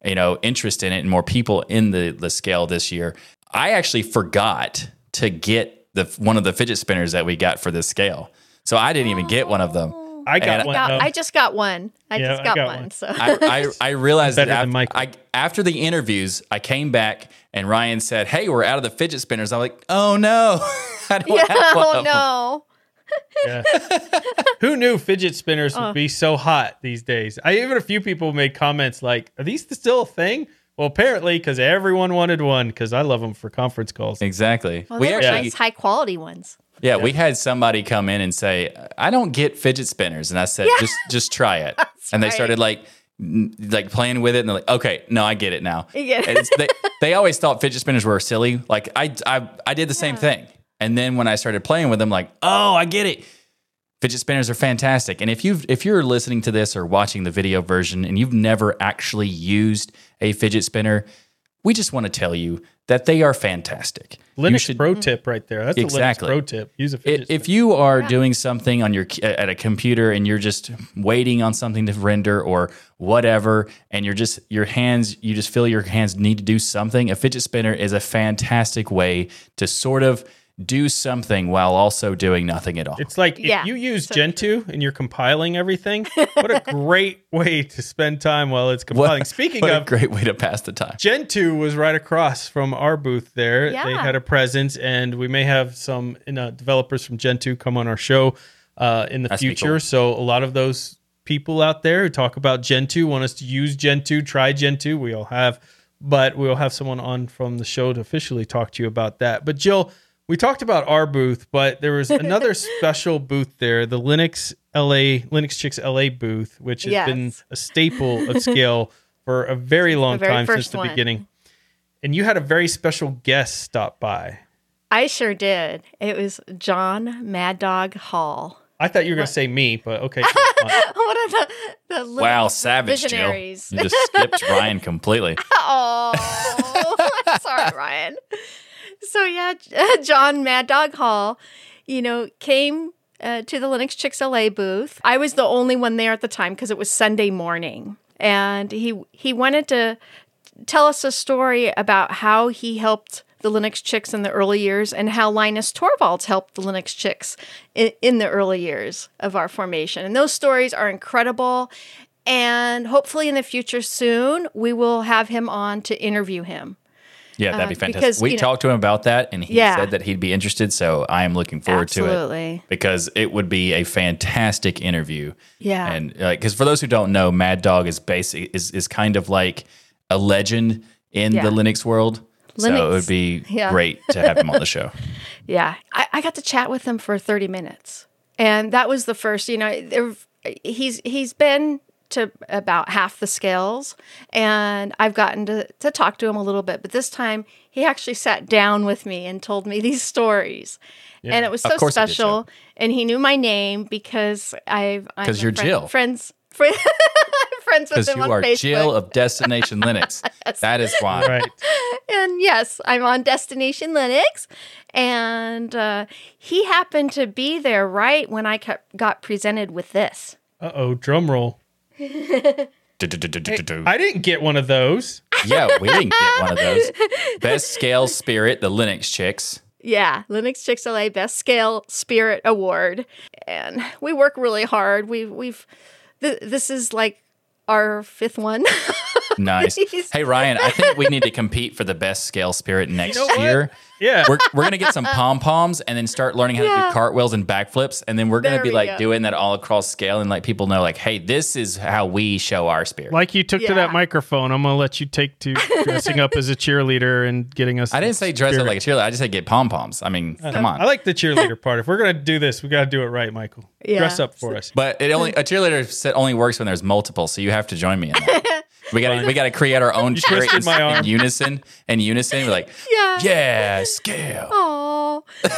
you know interest in it and more people in the the scale this year. I actually forgot to get the one of the fidget spinners that we got for this scale, so I didn't even get one of them. I got And one. Got- I just got one. I Yeah, just I got, got one. one. So I, I, I realized that than af- Michael. I, after the interviews, I came back and Ryan said, "Hey, we're out of the fidget spinners." I'm like, "Oh no, I don't yeah, have one oh of them." no. Yeah. Who knew fidget spinners Oh. would be so hot these days? I even a few people made comments like, "Are these still a thing?" Well, apparently, because everyone wanted one. Because I love them for conference calls. Exactly. Well, we they were actually, nice, high quality ones. yeah, we had somebody come in and say, "I don't get fidget spinners," and I said, Yeah. "Just, just try it." and they right. started like, n- like playing with it, and they're like, "Okay, no, I get it now." You get it. And it's, they, they always thought fidget spinners were silly. Like I, I, I did the same thing, and then when I started playing with them, like, oh, I get it. Fidget spinners are fantastic. And if you've if you're listening to this or watching the video version and you've never actually used a fidget spinner, we just want to tell you that they are fantastic. You Linux should- pro tip right there. That's Exactly. a Linux pro tip. Use a i- fidget if spinner. you are doing something on your at a computer and you're just waiting on something to render or whatever and you're just your hands you just feel your hands need to do something a fidget spinner is a fantastic way to sort of do something while also doing nothing at all It's like Yeah, if you use so Gentoo and you're compiling everything, what a great way to spend time while it's compiling. Speaking what of, a great way to pass the time Gentoo was right across from our booth there. They had a presence, and we may have some you know, developers from Gentoo come on our show uh, in the That's future. cool. So a lot of those people out there who talk about Gentoo want us to use Gentoo, try Gentoo. We all have, but we'll have someone on from the show to officially talk to you about that. But Jill, we talked about our booth, but there was another special booth there, the Linux LA Linux Chicks LA booth, which has Yes. been a staple of scale for a very long very time since the one. beginning. And you had a very special guest stop by. I sure did. It was John Mad Dog Hall. I thought you were going to say me, but okay. fine. One of the, the Wow, savage, Jill. You just skipped Ryan completely. Oh, sorry, Ryan. So yeah, John Mad Dog Hall, you know, came uh, to the Linux Chicks LA booth. I was the only one there at the time because it was Sunday morning, and he he wanted to tell us a story about how he helped the Linux Chicks in the early years and how Linus Torvalds helped the Linux Chicks in, in the early years of our formation. And those stories are incredible. And hopefully, in the future soon, we will have him on to interview him. Yeah, that'd be Uh, fantastic. because, we know- talked to him about that, and he Yeah. said that he'd be interested. So I am looking forward to it Absolutely. because it would be a fantastic interview. Yeah. and because for those who don't know, Mad Dog is basic is is kind of like a legend in Yeah. the Linux world. So it would be Yeah. great to have him on the show. Yeah, I, I got to chat with him for 30 minutes, and that was the first. You know, there, he's he's been to about half the scales, and I've gotten to to talk to him a little bit. But this time, he actually sat down with me and told me these stories, and it was so course he did, special. And he knew my name because I've I'm 'Cause a you're friend- Jill. friends. friend- Friends with Because him you on are Facebook. Jill of Destination Linux. That is why. right. and yes, I'm on Destination Linux. And uh, he happened to be there right when I kept, got presented with this. Uh oh, drum roll. I didn't get one of those. Yeah, we didn't get one of those. Best Scale Spirit, the Linux Chicks. Yeah, Linux Chicks LA Best Scale Spirit Award, and we work really hard. We've we've th- this is like our fifth one. Nice. Hey Ryan, I think we need to compete for the best scale spirit next know year. Yeah. We're, we're gonna get some pom poms and then start learning how to do cartwheels and backflips, and then we're gonna There be we like go. doing that all across scale and like people know like, hey, this is how we show our spirit. like you took to that microphone, I'm going to let you take to dressing up as a cheerleader and getting us. I didn't say dress up like a cheerleader. I just said get pom poms. I mean, uh, come on. I like the cheerleader part. If we're going to do this, we got to do it right, Michael. Yeah. Dress up for us. but it only a cheerleader set only works when there's multiple, so you have to join me in that. We got we got to create our own cheer in, in unison. In unison, we're like, Yeah. yeah, scale.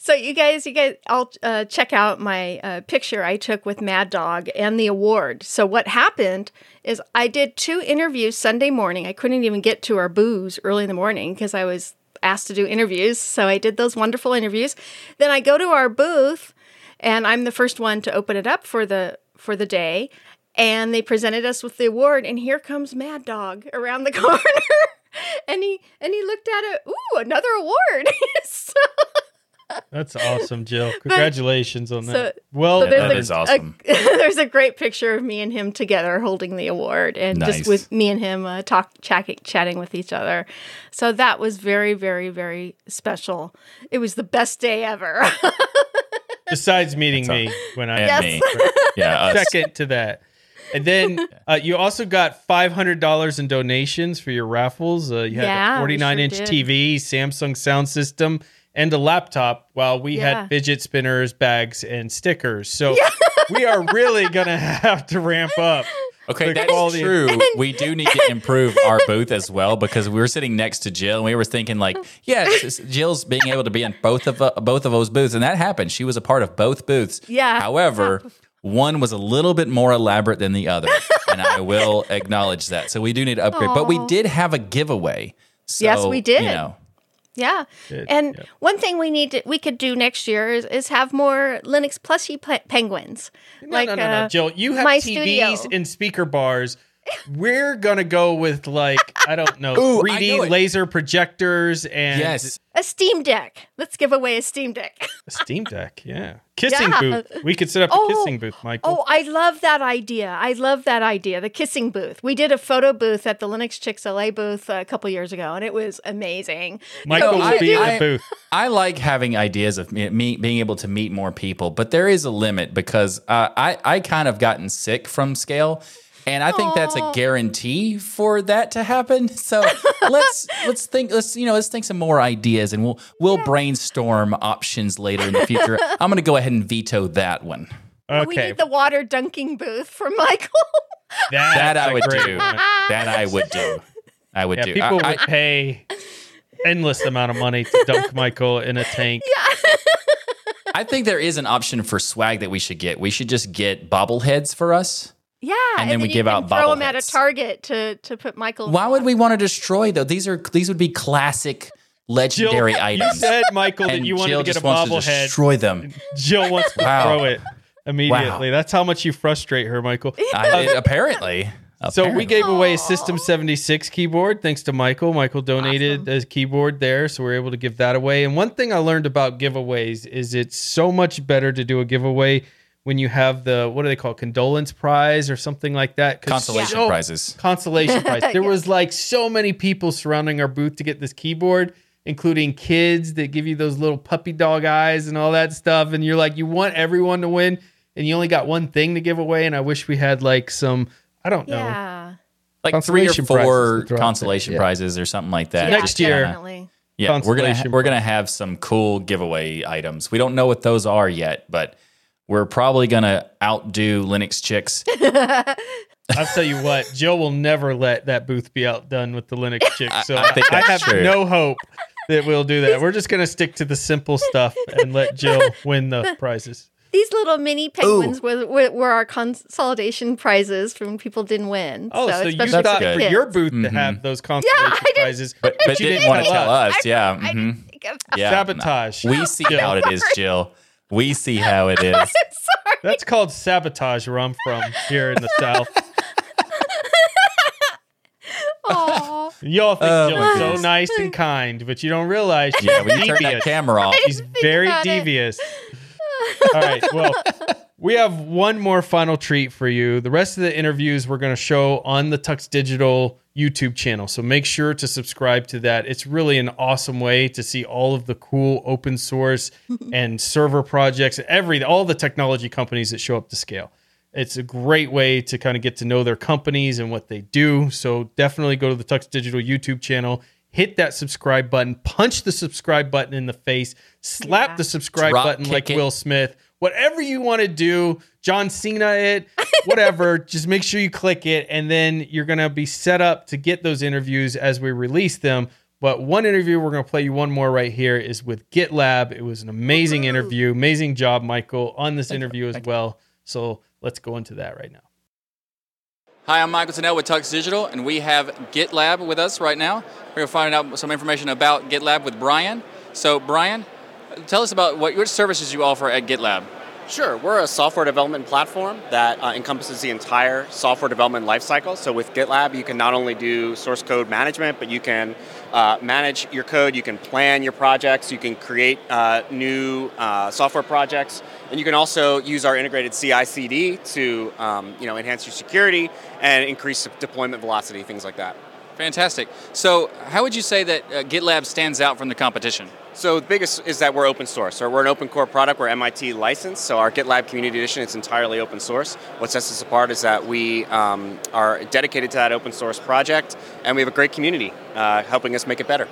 So you guys, you guys, I'll uh, check out my uh, picture I took with Mad Dog and the award. So what happened is I did two interviews Sunday morning. I couldn't even get to our booze early in the morning because I was asked to do interviews. So I did those wonderful interviews. Then I go to our booth, and I'm the first one to open it up for the for the day. And they presented us with the award, and here comes Mad Dog around the corner. and he and he looked at it. Ooh, another award! so, That's awesome, Jill. Congratulations on so- that. Well, so there's that a- is awesome. a- there's a great picture of me and him together holding the award, and Nice. just with me and him uh, talk, chatting, chatting with each other. So that was very, very, very special. It was the best day ever. besides meeting me when I And Yes. me. Yeah, us. second to that. And then uh, you also got five hundred dollars in donations for your raffles. Uh, you had Yeah, a forty-nine sure inch did. TV, Samsung sound system, and a laptop. While we Yeah. had fidget spinners, bags, and stickers. So we are really gonna have to ramp up. Okay, that's quality- true. we do need to improve our booth as well because we were sitting next to Jill and we were thinking like, yeah, it's- it's Jill's being able to be in both of uh, both of those booths, and that happened. She was a part of both booths. Yeah. However, one was a little bit more elaborate than the other, and I will acknowledge that. So we do need to upgrade, but we did have a giveaway. So, Yes, we did. You know, yeah, Good, and yeah. one thing we need to we could do next year is, is have more Linux plushie pe- penguins. No, no, no, no, uh, Jill. You have my TVs studio. and speaker bars. We're gonna go with like I don't know, Ooh, 3D laser projectors and yes. a Steam Deck. Let's give away a Steam Deck. a Steam Deck. Yeah, kissing Yeah. booth. We could set up a Oh, kissing booth, Michael. Oh, I love that idea. I love that idea. The kissing booth. We did a photo booth at the Linux Chicks LA booth a couple years ago, and it was amazing. Michael No, will I- be in the booth. I like having ideas of me, me being able to meet more people, but there is a limit because uh, I I kind of gotten sick from scale, and I think that's a guarantee for that to happen. So let's let's think let's you know let's think some more ideas, and we'll we'll brainstorm options later in the future. I'm gonna go ahead and veto that one. We Okay, need the water dunking booth for Michael. That I would do. one. That I would do. I would Yeah, do. people I- would pay. endless amount of money to dunk Michael in a tank. I think there is an option for swag that we should get. We should just get bobbleheads for us. Yeah, And then we you give can out throw them at a target to to put Michael. Why would we want to destroy though? These are these would be classic legendary you items. said, Michael, that you wanted Jill to get just a bobblehead. destroy them. Jill wants to Wow. throw it immediately. That's how much you frustrate her, Michael. I, apparently. So we gave away a System 76 keyboard thanks to Michael. Michael donated a keyboard there, so we are able to give that away. And one thing I learned about giveaways is it's so much better to do a giveaway when you have the what do they call it, condolence prize or something like that? consolation so- prizes. Consolation prize. There was like so many people surrounding our booth to get this keyboard, including kids that give you those little puppy dog eyes and all that stuff. And you're like, you want everyone to win, and you only got one thing to give away. And I wish we had like some, I don't know. Like three or Consolation prizes four to throw out there, consolation yeah. prizes or something like that. Yeah, next year- definitely. Yeah, we're gonna Consolation we're gonna have some cool giveaway items. We don't know what those are yet, but we're probably gonna outdo Linux chicks. I'll tell you what, Jill will never let that booth be outdone with the Linux chicks. So I think I have true. no hope that we'll do that. We're just gonna stick to the simple stuff and let Jill win the prizes. These little mini penguins were, were, were our consolidation prizes from people didn't win. Oh, so, you thought for kids. your booth to Mhm. have those consolation I didn't- prizes, But, but you didn't want to tell tell us. Yeah. I didn't think of yeah. sabotage. We see how it is, Jill. We see how it is. Sorry. That's called sabotage where I'm from here in the South. Aw. Y'all think Oh, Jill my is so goodness. nice and kind, but you don't realize she's Yeah, when you turn that devious. camera off. She's very about it. devious. All right. Well, we have one more final treat for you. The rest of the interviews we're going to show on the Tux Digital YouTube channel. So make sure to subscribe to that. It's really an awesome way to see all of the cool open source and server projects, every all the technology companies that show up to scale. It's a great way to kind of get to know their companies and what they do. So definitely go to the Tux Digital YouTube channel, hit that subscribe button, punch the subscribe button in the face, slap Yeah. the subscribe Drop button like it. Will Smith, whatever you want to do, John Cena it, whatever, just make sure you click it and then you're going to be set up to get those interviews as we release them. But one interview we're going to play you one more right here is with GitLab. It was an amazing interview. Amazing job, Michael, on this interview as well. So let's go into that right now. Hi, I'm Michael Tunnell with Tux Digital, and we have GitLab with us right now. We're going to find out some information about GitLab with Brian. So, Brian, tell us about what which services you offer at GitLab. Sure, we're a software development platform that uh, encompasses the entire software development lifecycle. So with GitLab, you can not only do source code management, but you can uh, manage your code, you can plan your projects, you can create uh, new uh, software projects, and you can also use our integrated CI/CD to um, you know enhance your security and increase deployment velocity, things like that. Fantastic. So, how would you say that uh, GitLab stands out from the competition? So the biggest is that we're open source. So we're an open core product. We're MIT licensed. So our GitLab Community Edition is entirely open source. What sets us apart is that we um, are dedicated to that open source project, and we have a great community uh, helping us make it better.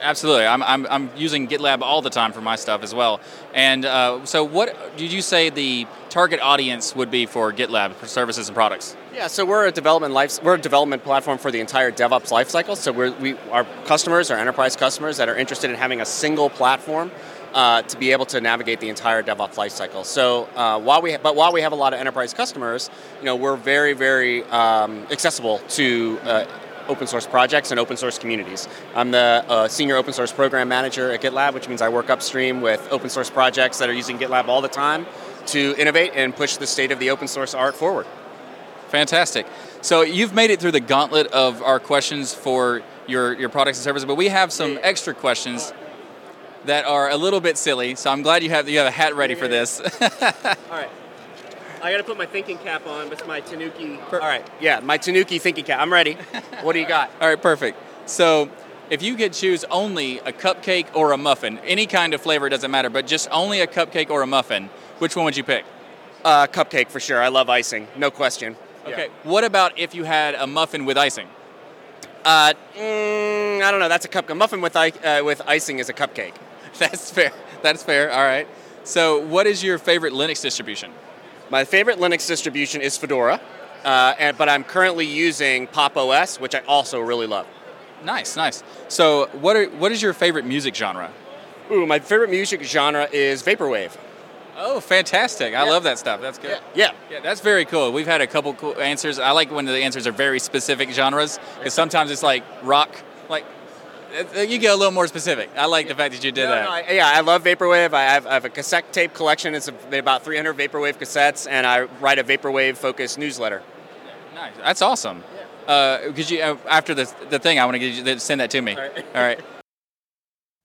Absolutely. I'm, I'm, I'm using GitLab all the time for my stuff as well. And uh, so, what did you say the target audience would be for GitLab for services and products? Yeah, so we're a development life, we're a development platform for the entire DevOps lifecycle. So we're, we, our customers, our enterprise customers that are interested in having a single platform uh, to be able to navigate the entire DevOps lifecycle. So uh, while we, but while we have a lot of enterprise customers, you know, we're very, very um, accessible to. Uh, Open source projects and open source communities. I'm the uh, senior open source program manager at GitLab, which means I work upstream with open source projects that are using GitLab all the time to innovate and push the state of the open source art forward. Fantastic. So you've made it through the gauntlet of our questions for your, your products and services, but we have some extra questions that are a little bit silly. So I'm glad you have you have a hat ready for this. All right. I got to put my thinking cap on with my Tanuki. All right. Yeah, my Tanuki thinking cap. I'm ready. what do you got? All right, perfect. So if you could choose only a cupcake or a muffin, any kind of flavor doesn't matter, but just only a cupcake or a muffin, which one would you pick? Uh, cupcake for sure. I love icing. No question. Okay. What about if you had a muffin with icing? Uh, mm, I don't know. That's a cupcake. Muffin with uh, with icing is a cupcake. That's fair. That's fair. All right. So, what is your favorite Linux distribution? My favorite Linux distribution is Fedora, uh, and, but I'm currently using Pop OS, which I also really love. Nice, nice. So, what are what is your favorite music genre? Ooh, my favorite music genre is vaporwave. Oh, fantastic! I love that stuff. That's good. Yeah. Yeah, that's very cool. We've had a couple cool answers. I like when the answers are very specific genres because sometimes it's like rock, like you get a little more specific. I like the fact that you did No, that. no, I, yeah, I love vaporwave. I have, I have a cassette tape collection. It's about 300 vaporwave cassettes, and I write a vaporwave focused newsletter. Nice. That's awesome. Uh, could you uh, after the the thing? I want to get you to send that to me. All right.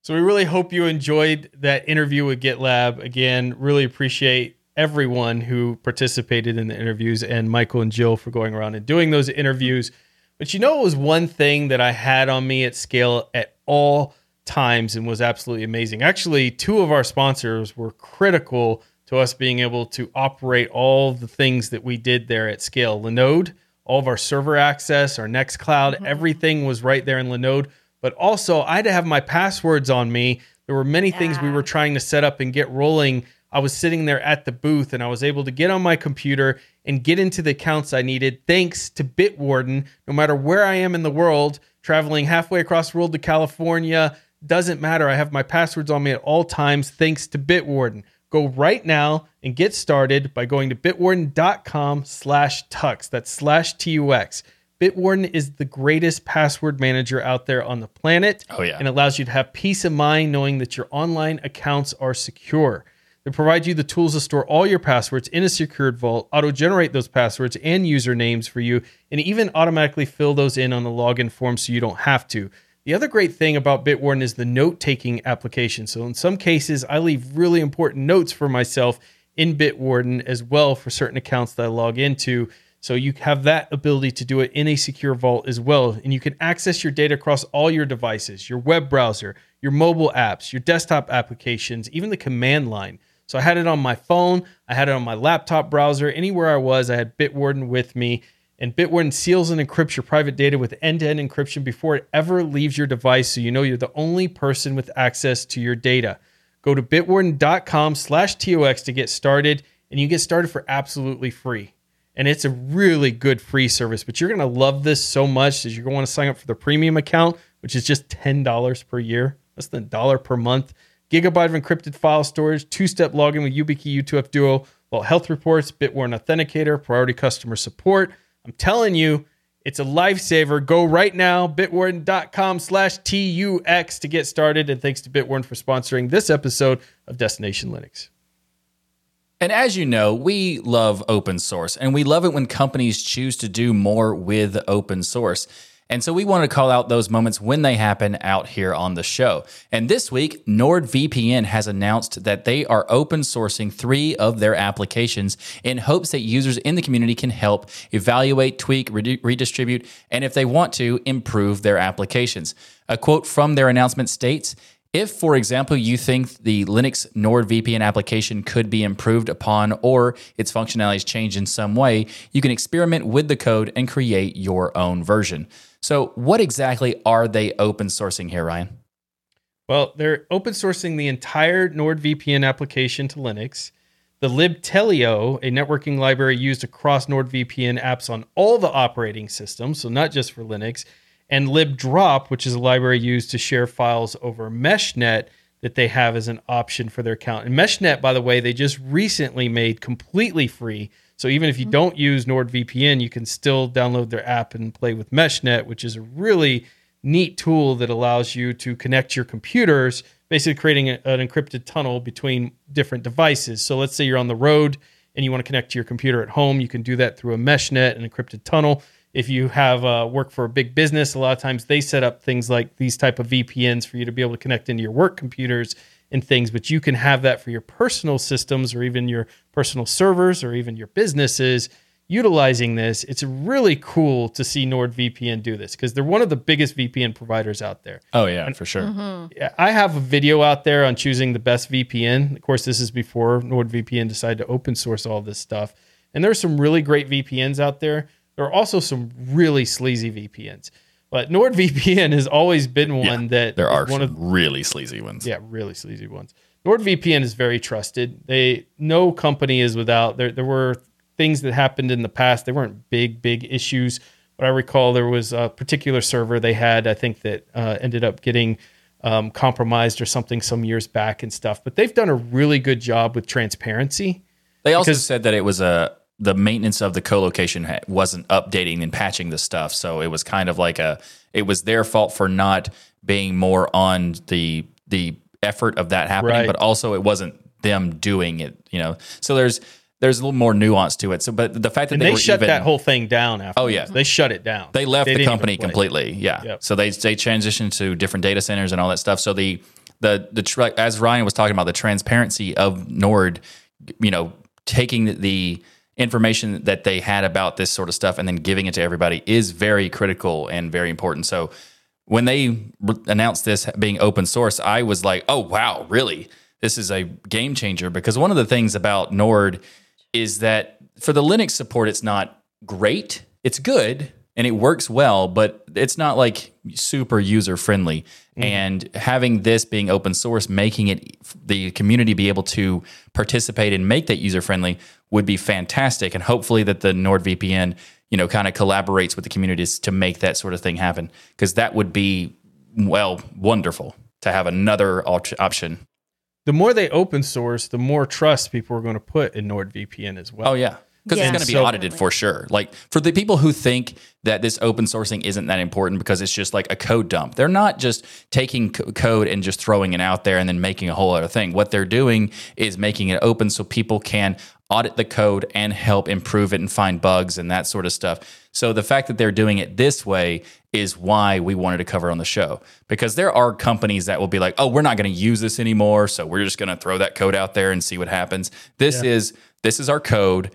So we really hope you enjoyed that interview with GitLab. Again, really appreciate everyone who participated in the interviews and Michael and Jill for going around and doing those interviews. But you know, it was one thing that I had on me at scale at all times and was absolutely amazing. Actually, two of our sponsors were critical to us being able to operate all the things that we did there at scale. Linode, all of our server access, our Nextcloud, mm-hmm. everything was right there in Linode. But also, I had to have my passwords on me. There were many things we were trying to set up and get rolling. I was sitting there at the booth and I was able to get on my computer and get into the accounts I needed thanks to Bitwarden. No matter where I am in the world, traveling halfway across the world to California, doesn't matter. I have my passwords on me at all times thanks to Bitwarden. Go right now and get started by going to bitwarden.com slash tux. That's slash T-U-X. Bitwarden is the greatest password manager out there on the planet. Oh, yeah. And allows you to have peace of mind knowing that your online accounts are secure. They provide you the tools to store all your passwords in a secured vault, auto generate those passwords and usernames for you, and even automatically fill those in on the login form so you don't have to. The other great thing about Bitwarden is the note taking application. So, in some cases, I leave really important notes for myself in Bitwarden as well for certain accounts that I log into. So, you have that ability to do it in a secure vault as well. And you can access your data across all your devices your web browser, your mobile apps, your desktop applications, even the command line. So, I had it on my phone, I had it on my laptop browser. Anywhere I was, I had Bitwarden with me. And Bitwarden seals and encrypts your private data with end-to-end encryption before it ever leaves your device, so you know you're the only person with access to your data. Go to bitwarden.com slash TUX to get started, and you get started for absolutely free. And it's a really good free service, but you're going to love this so much that you're going to want to sign up for the premium account, which is just $10 per year, less than dollar per month. Gigabyte of encrypted file storage, two-step login with YubiKey U2F Duo, Vault Health Reports, Bitwarden Authenticator, Priority Customer Support. I'm telling you, it's a lifesaver. Go right now, bitwarden.com slash TUX to get started. And thanks to Bitwarden for sponsoring this episode of Destination Linux. And as you know, we love open source and we love it when companies choose to do more with open source. And so we want to call out those moments when they happen out here on the show. And this week, NordVPN has announced that they are open sourcing three of their applications in hopes that users in the community can help evaluate, tweak, redi- redistribute, and if they want to, improve their applications. A quote from their announcement states, if, for example, you think the Linux NordVPN application could be improved upon or its functionality is changed in some way, you can experiment with the code and create your own version. So, what exactly are they open sourcing here, Ryan? Well, they're open sourcing the entire NordVPN application to Linux. The libtelio, a networking library used across NordVPN apps on all the operating systems, so not just for Linux, and libdrop, which is a library used to share files over MeshNet that they have as an option for their account. And MeshNet, by the way, they just recently made completely free. So even if you mm-hmm. don't use NordVPN, you can still download their app and play with MeshNet, which is a really neat tool that allows you to connect your computers, basically creating a- an encrypted tunnel between different devices. So let's say you're on the road and you want to connect to your computer at home, you can do that through a MeshNet, an encrypted tunnel. If you have uh, work for a big business, a lot of times they set up things like these type of VPNs for you to be able to connect into your work computers and things. But you can have that for your personal systems or even your personal servers or even your businesses utilizing this. It's really cool to see NordVPN do this because they're one of the biggest VPN providers out there. Oh, yeah, for sure. Yeah, I have a video out there on choosing the best VPN. Of course, this is before NordVPN decided to open source all this stuff. And there's some really great VPNs out there. There are also some really sleazy VPNs. But NordVPN has always been one that there are one some of really sleazy ones. yeah, really sleazy ones. NordVPN is very trusted. They no company is without. There there were things that happened in the past. They weren't big big issues, But I recall there was a particular server they had, I think that uh, ended up getting um, compromised or something some years back and stuff. But they've done a really good job with transparency. They also said that it was a the maintenance of the co-location wasn't updating and patching the stuff, so it was kind of like a it was their fault for not being more on the the effort of that happening, Right. but also it wasn't them doing it, you know. So there's there's a little more nuance to it. So, but the fact that And they, they, shut even, that whole thing down after. Oh, yeah. They shut it down. they left the company completely. Yeah. Yep. So they they transitioned to different data centers and all that stuff. So the the the as Ryan was talking about the transparency of Nord, you know, taking the information that they had about this sort of stuff and then giving it to everybody is very critical and very important. So when they r- announced this being open source, I was like, "Oh wow, really? This is a game changer." Because one of the things about Nord is that for the Linux support, it's not great. It's good and it works well, but it's not like super user friendly. Mm-hmm. And having this being open source, making it the community be able to participate and make that user friendly would be fantastic. And hopefully that the NordVPN, you know, kind of collaborates with the communities to make that sort of thing happen. Because that would be well wonderful to have another op- option. The more they open source, the more trust people are going to put in NordVPN as well. Oh yeah, because Yeah. it's going to be So- audited for sure. Like for the people who think that this open sourcing isn't that important because it's just like a code dump, they're not just taking co- code and just throwing it out there and then making a whole other thing. What they're doing is making it open so people can audit the code and help improve it and find bugs and that sort of stuff. So the fact that they're doing it this way is why we wanted to cover on the show because there are companies that will be like, "Oh, we're not going to use this anymore, so we're just going to throw that code out there and see what happens." This is this is our code.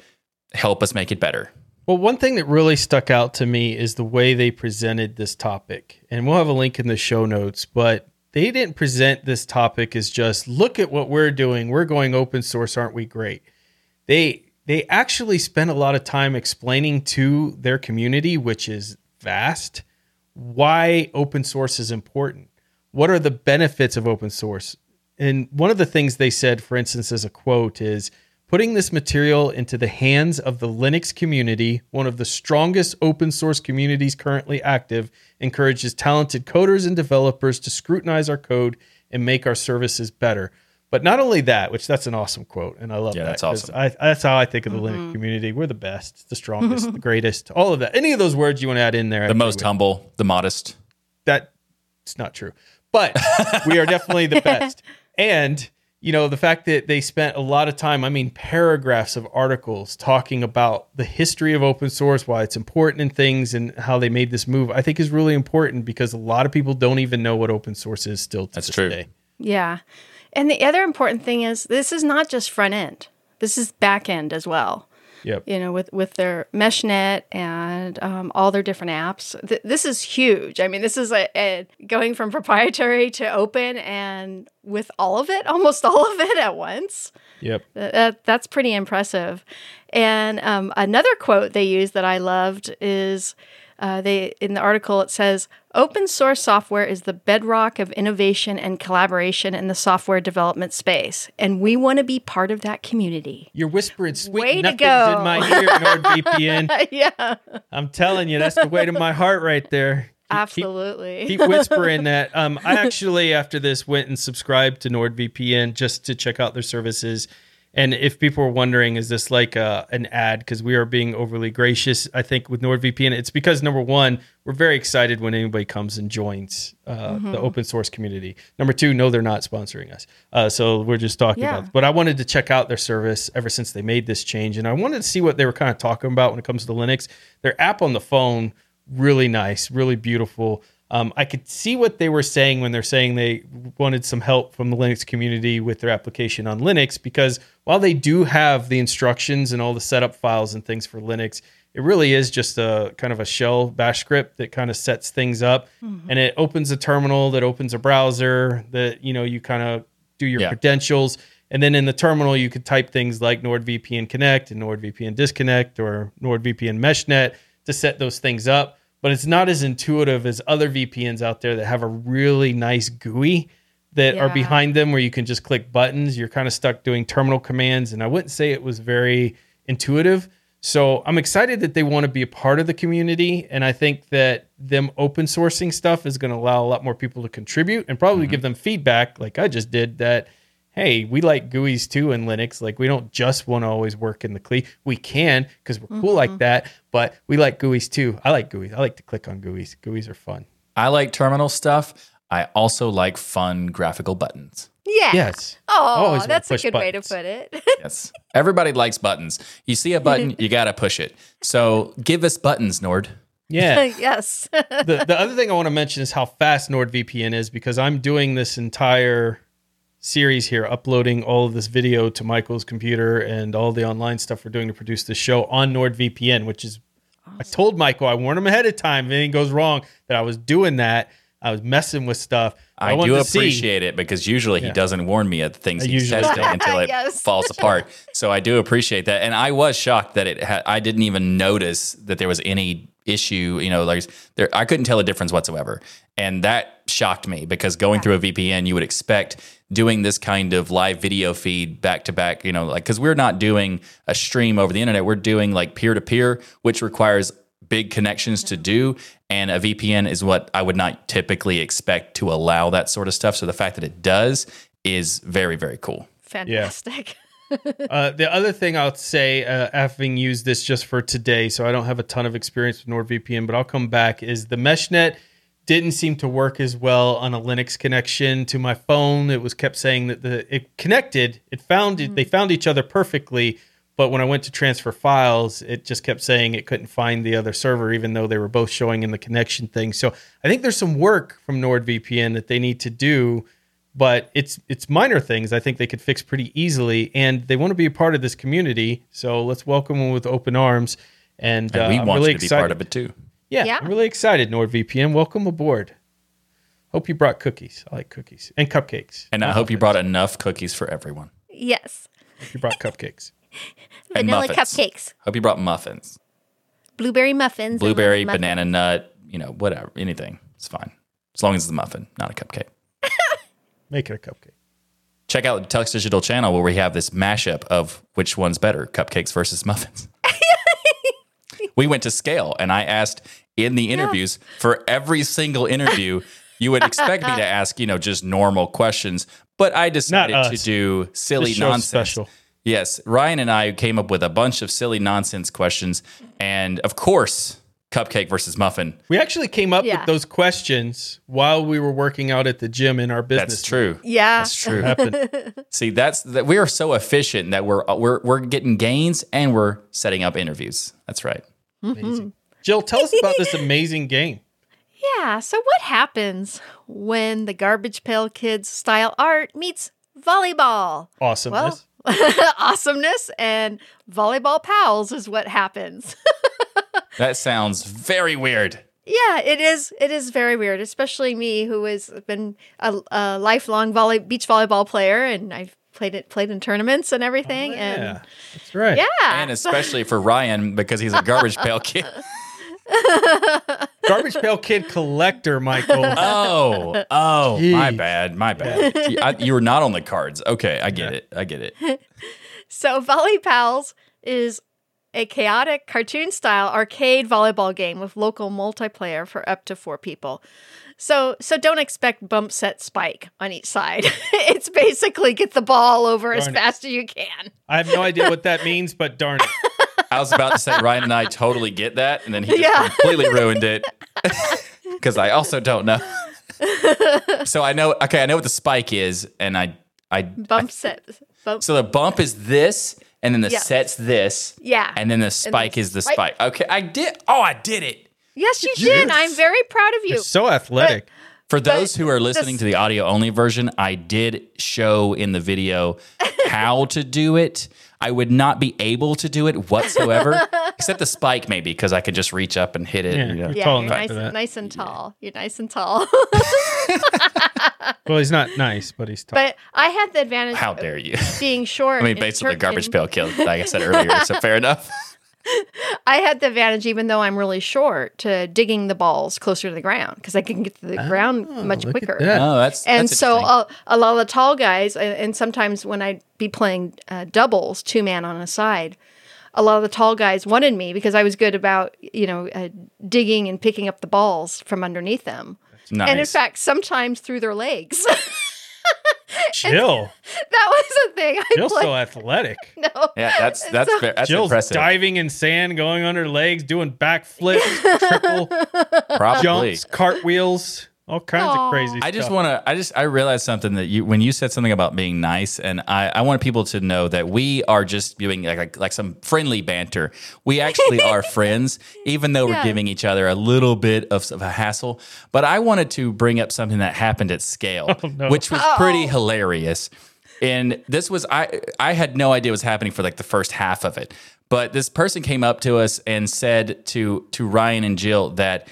Help us make it better. Well, one thing that really stuck out to me is the way they presented this topic. And we'll have a link in the show notes, but they didn't present this topic as just look at what we're doing. We're going open source, aren't we great? They they actually spend a lot of time explaining to their community, which is vast, why open source is important. What are the benefits of open source? And one of the things they said, for instance, as a quote, is putting this material into the hands of the Linux community, one of the strongest open source communities currently active, encourages talented coders and developers to scrutinize our code and make our services better. But not only that, which that's an awesome quote, and I love Yeah, that. that's 'cause awesome. I, that's how I think of the Linux mm-hmm. community. We're the best, the strongest, the greatest, all of that. Any of those words you want to add in there? The agree most with humble, the modest. that it's not true but we are definitely the best and you know the fact that they spent a lot of time i mean paragraphs of articles talking about the history of open source why it's important in things and how they made this move i think is really important because a lot of people don't even know what open source is still to That's this true. day Yeah. And the other important thing is this is not just front end. This is back end as well. yep You know, with with their MeshNet and um, all their different apps. Th- this is huge. I mean, this is a, a going from proprietary to open, and with all of it, almost all of it at once. yep That, that- that's pretty impressive. And um, another quote they used that I loved is uh, they in the article it says open source software is the bedrock of innovation and collaboration in the software development space, and we want to be part of that community. you're whispering sweet Way to go. in my ear nordvpn yeah, i'm telling you that's the way to my heart right there Keep- keep- absolutely. keep whispering that. Um, I actually, after this, went and subscribed to NordVPN just to check out their services. And if people were wondering, is this like a, an ad? Because we are being overly gracious, I think, with NordVPN. It's because number one, we're very excited when anybody comes and joins uh, the open source community. Number two, no, they're not sponsoring us. Uh, so we're just talking Yeah. about. But I wanted to check out their service ever since they made this change, and I wanted to see what they were kind of talking about when it comes to Linux. Their app on the phone really nice, really beautiful. Um, I could see what they were saying when they're saying they wanted some help from the Linux community with their application on Linux, because while they do have the instructions and all the setup files and things for Linux, it really is just a kind of a shell bash script that kind of sets things up and it opens a terminal that opens a browser that, you know, you kind of do your Yeah. credentials. And then in the terminal, you could type things like NordVPN Connect and NordVPN Disconnect or NordVPN MeshNet to set those things up. But it's not as intuitive as other VPNs out there that have a really nice GUI that are behind them where you can just click buttons. You're kind of stuck doing terminal commands. And I wouldn't say it was very intuitive. So I'm excited that they want to be a part of the community, and I think that them open sourcing stuff is going to allow a lot more people to contribute and probably mm-hmm. give them feedback, like I just did. That hey, we like GUIs too in Linux. Like we don't just want to always work in the CLI. We can because we're cool like mm-hmm. that, but we like GUIs too. I like GUIs. I like to click on GUIs. GUIs are fun. I like terminal stuff. I also like fun graphical buttons. Yeah. Yes. Oh, that's a push good way to put it. Yes. Everybody likes buttons. You see a button, you got to push it. So give us buttons, Nord. Yeah. yes. the, the other thing I want to mention is how fast NordVPN is because I'm doing this entire series here, uploading all of this video to Michael's computer and all the online stuff we're doing to produce this show on NordVPN, which is, I told Michael, I warned him ahead of time if anything goes wrong that I was doing that. I was messing with stuff. I, wanted do to see- appreciate it because usually he doesn't warn me of things I he's usually testing until it Yes. falls apart. So I do appreciate that, and I was shocked that it. Ha- I didn't even notice that there was any issue. You know, like there, I couldn't tell a difference whatsoever, and that shocked me because going through a VPN, you would expect doing this kind of live video feed back to back. You know, like because we're not doing a stream over the internet, we're doing like peer to peer, which requires big connections to do and a VPN is what I would not typically expect to allow that sort of stuff so the fact that it does is very very cool Fantastic. Uh, the other thing I'll say, uh, having used this just for today, so I don't have a ton of experience with NordVPN, but I'll come back, is the MeshNet didn't seem to work as well on a Linux connection to my phone. It was kept saying that the it connected, it found it, they found each other perfectly, but when I went to transfer files, it just kept saying it couldn't find the other server, even though they were both showing in the connection thing. So I think there's some work from NordVPN that they need to do but it's it's minor things I think they could fix pretty easily, and they want to be a part of this community. So let's welcome them with open arms. And, and uh, we I'm want really you to be excited. part of it too Yeah, Yeah. I'm really excited. NordVPN, welcome aboard. Hope you brought cookies. I like cookies and cupcakes. and I hope you brought enough cookies for everyone Yes. Hope you brought cupcakes. Vanilla muffins. cupcakes, hope you brought muffins blueberry muffins, blueberry muffins. banana nut you know whatever anything it's fine as long as it's a muffin not a cupcake Make it a cupcake. check out the Tux Digital channel where we have this mashup of which one's better, cupcakes versus muffins. we went to scale and I asked in the interviews for every single interview, you would expect me to ask, you know, just normal questions, but I decided to do silly This show's nonsense. special. Yes, Ryan and I came up with a bunch of silly nonsense questions and of course, cupcake versus muffin. We actually came up Yeah. with those questions while we were working out at the gym in our business. That's true. Yeah. That's true. Happened. See, that's that we are so efficient that we're we're we're getting gains and we're setting up interviews. That's right. Mm-hmm. Amazing. Jill, tell us about this amazing game. Yeah. So, what happens when the Garbage Pail Kids style art meets volleyball? Awesomeness. Awesomeness and volleyball pals is what happens. That sounds very weird. yeah, it is. It is very weird, especially me, who has been a, a lifelong volley beach volleyball player, and I've played it played in tournaments and everything. Oh, yeah, And that's right. yeah, And especially for Ryan because he's a garbage pail kid. Garbage Pail Kid collector, Michael. Oh, oh, my bad, my bad. You- I- you were not on the cards. Okay, I get it. I get it. So, Volley Pals is a chaotic cartoon style arcade volleyball game with local multiplayer for up to four people. So, so don't expect bump set spike on each side. it's basically get the ball over as Darn it. fast as you can. I have no idea what that means, but darn it. I was about to say Ryan and I totally get that, and then he just Yeah. completely ruined it because I also don't know. so I know. Okay, I know what the spike is, and I, I. Bump set. Bump. So the bump is this, and then the Yeah. set's this. Yeah. And then the spike is the spike- spike. Okay, I did. Oh, I did it. yes, you did. I'm very proud of you. You're so athletic. For those who are this- listening to the audio only version, I did show in the video how to do it. I would not be able to do it whatsoever, except the spike maybe because I could just reach up and hit it. Yeah. you know. yeah, tall you're nice, nice and tall. You're nice and tall. Well, he's not nice, but he's tall. but I had the advantage How dare you? being short. I mean, in based on the garbage pail kill, like I said earlier, so fair enough. I had the advantage, even though I'm really short, to digging the balls closer to the ground because I can get to the ground much quicker. that. Oh, that's And that's so interesting. uh, a lot of the tall guys, and, and sometimes when I'd be playing uh, doubles, two man on a side, a lot of the tall guys wanted me because I was good about you know uh, digging and picking up the balls from underneath them. Nice. And in fact, sometimes through their legs. Jill, that was a thing. I Jill's played. so athletic. no. yeah, that's that's So- fair- that's Jill's impressive. diving in sand, going under legs, doing backflips, triple Probably. jumps, cartwheels, all kinds Aw. of crazy I just want to. I just. I realized something that you when you said something about being nice, and I. I want people to know that we are just doing like like, like some friendly banter. We actually are friends, even though we're giving each other a little bit of, of a hassle. But I wanted to bring up something that happened at scale, oh, no. which was pretty oh. hilarious. And this was I. I had no idea what was happening for like the first half of it. But this person came up to us and said to to Ryan and Jill that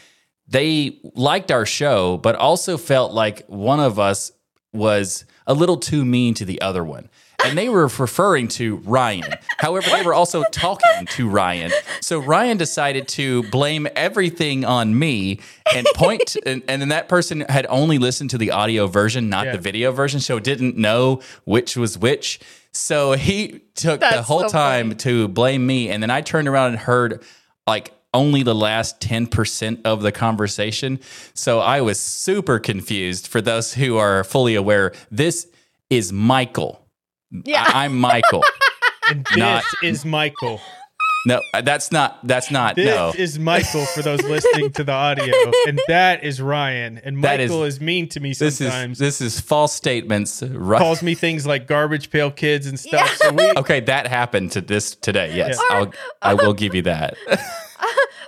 they liked our show, but also felt like one of us was a little too mean to the other one. And they were referring to Ryan. However, they were also talking to Ryan. So Ryan decided to blame everything on me and point, and, and then that person had only listened to the audio version, not Yeah. the video version, so didn't know which was which. So he took the whole so time funny. to blame me. And then I turned around and heard like only the last 10% of the conversation. So I was super confused for those who are fully aware. This is Michael. Yeah. I- I'm Michael. and this not- is Michael. no, that's not, that's not, This no. is Michael for those listening to the audio, and that is Ryan. And Michael is, mean to me This sometimes. is, this is false statements. Right. calls me things like garbage pail kids and stuff. So we, Okay, that happened to this today. Yes, Yeah. I'll, I will give you that.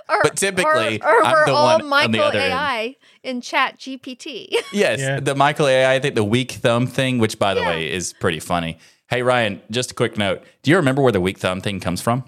Or, But typically, or, or I'm we're the all one on Michael the other end. AI in Chat GPT. Yes, Yeah. the Michael AI, I think the weak thumb thing, which by the Yeah. way is pretty funny. Hey Ryan, just a quick note. Do you remember where the weak thumb thing comes from?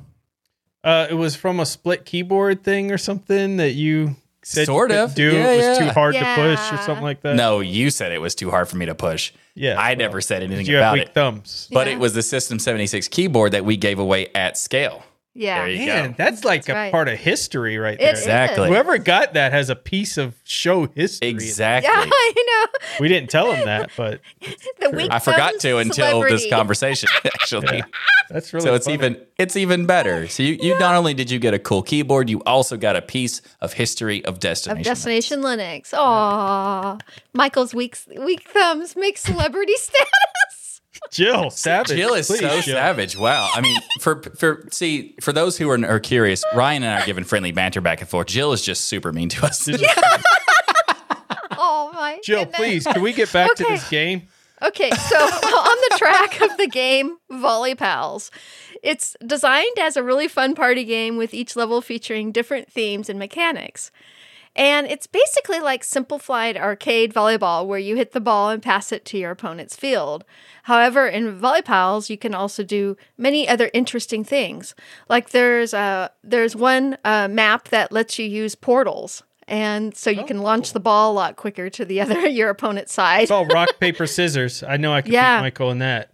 uh, it was from a split keyboard thing or something that you said Sort you of. couldn't do. Yeah, it was yeah. too hard to push or something like that. no, you said it was too hard for me to push. Yeah, I well, never said anything you have about weak it. thumbs. But Yeah. it was the System 76 keyboard that we gave away at scale. Yeah. There you Man, go. that's like That's a right. part of history right It there. is. Exactly. Whoever got that has a piece of show history. Exactly. Yeah, I know. We didn't tell him that, but The weak I forgot to until celebrity. this conversation actually. that's really so it's funny. even it's even better. So you, you not only did you get a cool keyboard, you also got a piece of history of destination. of Destination Linux. Aw, Michael's weak weak thumbs make celebrity status. Jill Savage. Jill is please, so Jill. savage. Wow. I mean, for for see for those who are, are curious, Ryan and I are giving friendly banter back and forth. Jill is just super mean to us. Oh my. Jill, goodness. please, can we get back to this game? Okay, so on the track of the game Volley Pals, it's designed as a really fun party game with each level featuring different themes and mechanics. And it's basically like simplified arcade volleyball where you hit the ball and pass it to your opponent's field. However, in Volley Pals, you can also do many other interesting things. Like there's a there's one uh, map that lets you use portals. And so you can launch the ball a lot quicker to the other your opponent's side. It's all rock, paper, scissors. I know I can Yeah. beat Michael in that.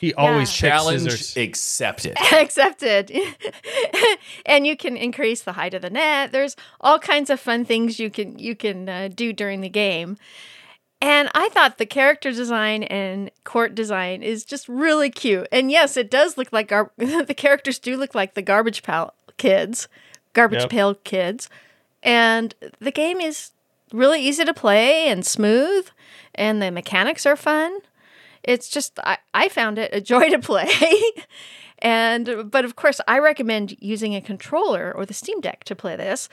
He always picks Challenge scissors. accepted. accepted. and you can increase the height of the net. There's all kinds of fun things you can you can uh, do during the game. And I thought the character design and court design is just really cute. And yes, it does look like gar- the characters do look like the garbage pail kids, garbage Yep. pail kids. And the game is really easy to play and smooth, and the mechanics are fun it's just I, I found it a joy to play and but of course i recommend using a controller or the steam deck to play this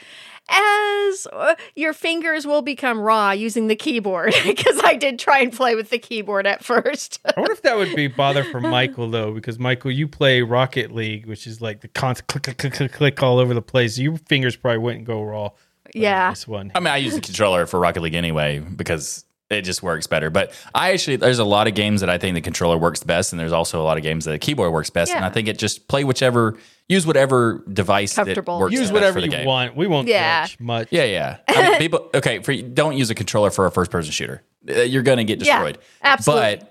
as uh, your fingers will become raw using the keyboard because i did try and play with the keyboard at first I wonder if that would be bother for Michael though, because Michael, you play Rocket League, which is like the constant click, click, click, click, click all over the place. Your fingers probably wouldn't go raw. Yeah. this one. I mean, I use the controller for Rocket League anyway because it just works better. But I actually, there's a lot of games that I think the controller works best, and there's also a lot of games that the keyboard works best. And I think it just play whichever, use whatever device that works. Use best whatever for the you game. want. We won't Yeah. judge much. Yeah, yeah. I mean, people, okay, for don't use a controller for a first-person shooter. Uh, You're going to get Yeah, destroyed. absolutely.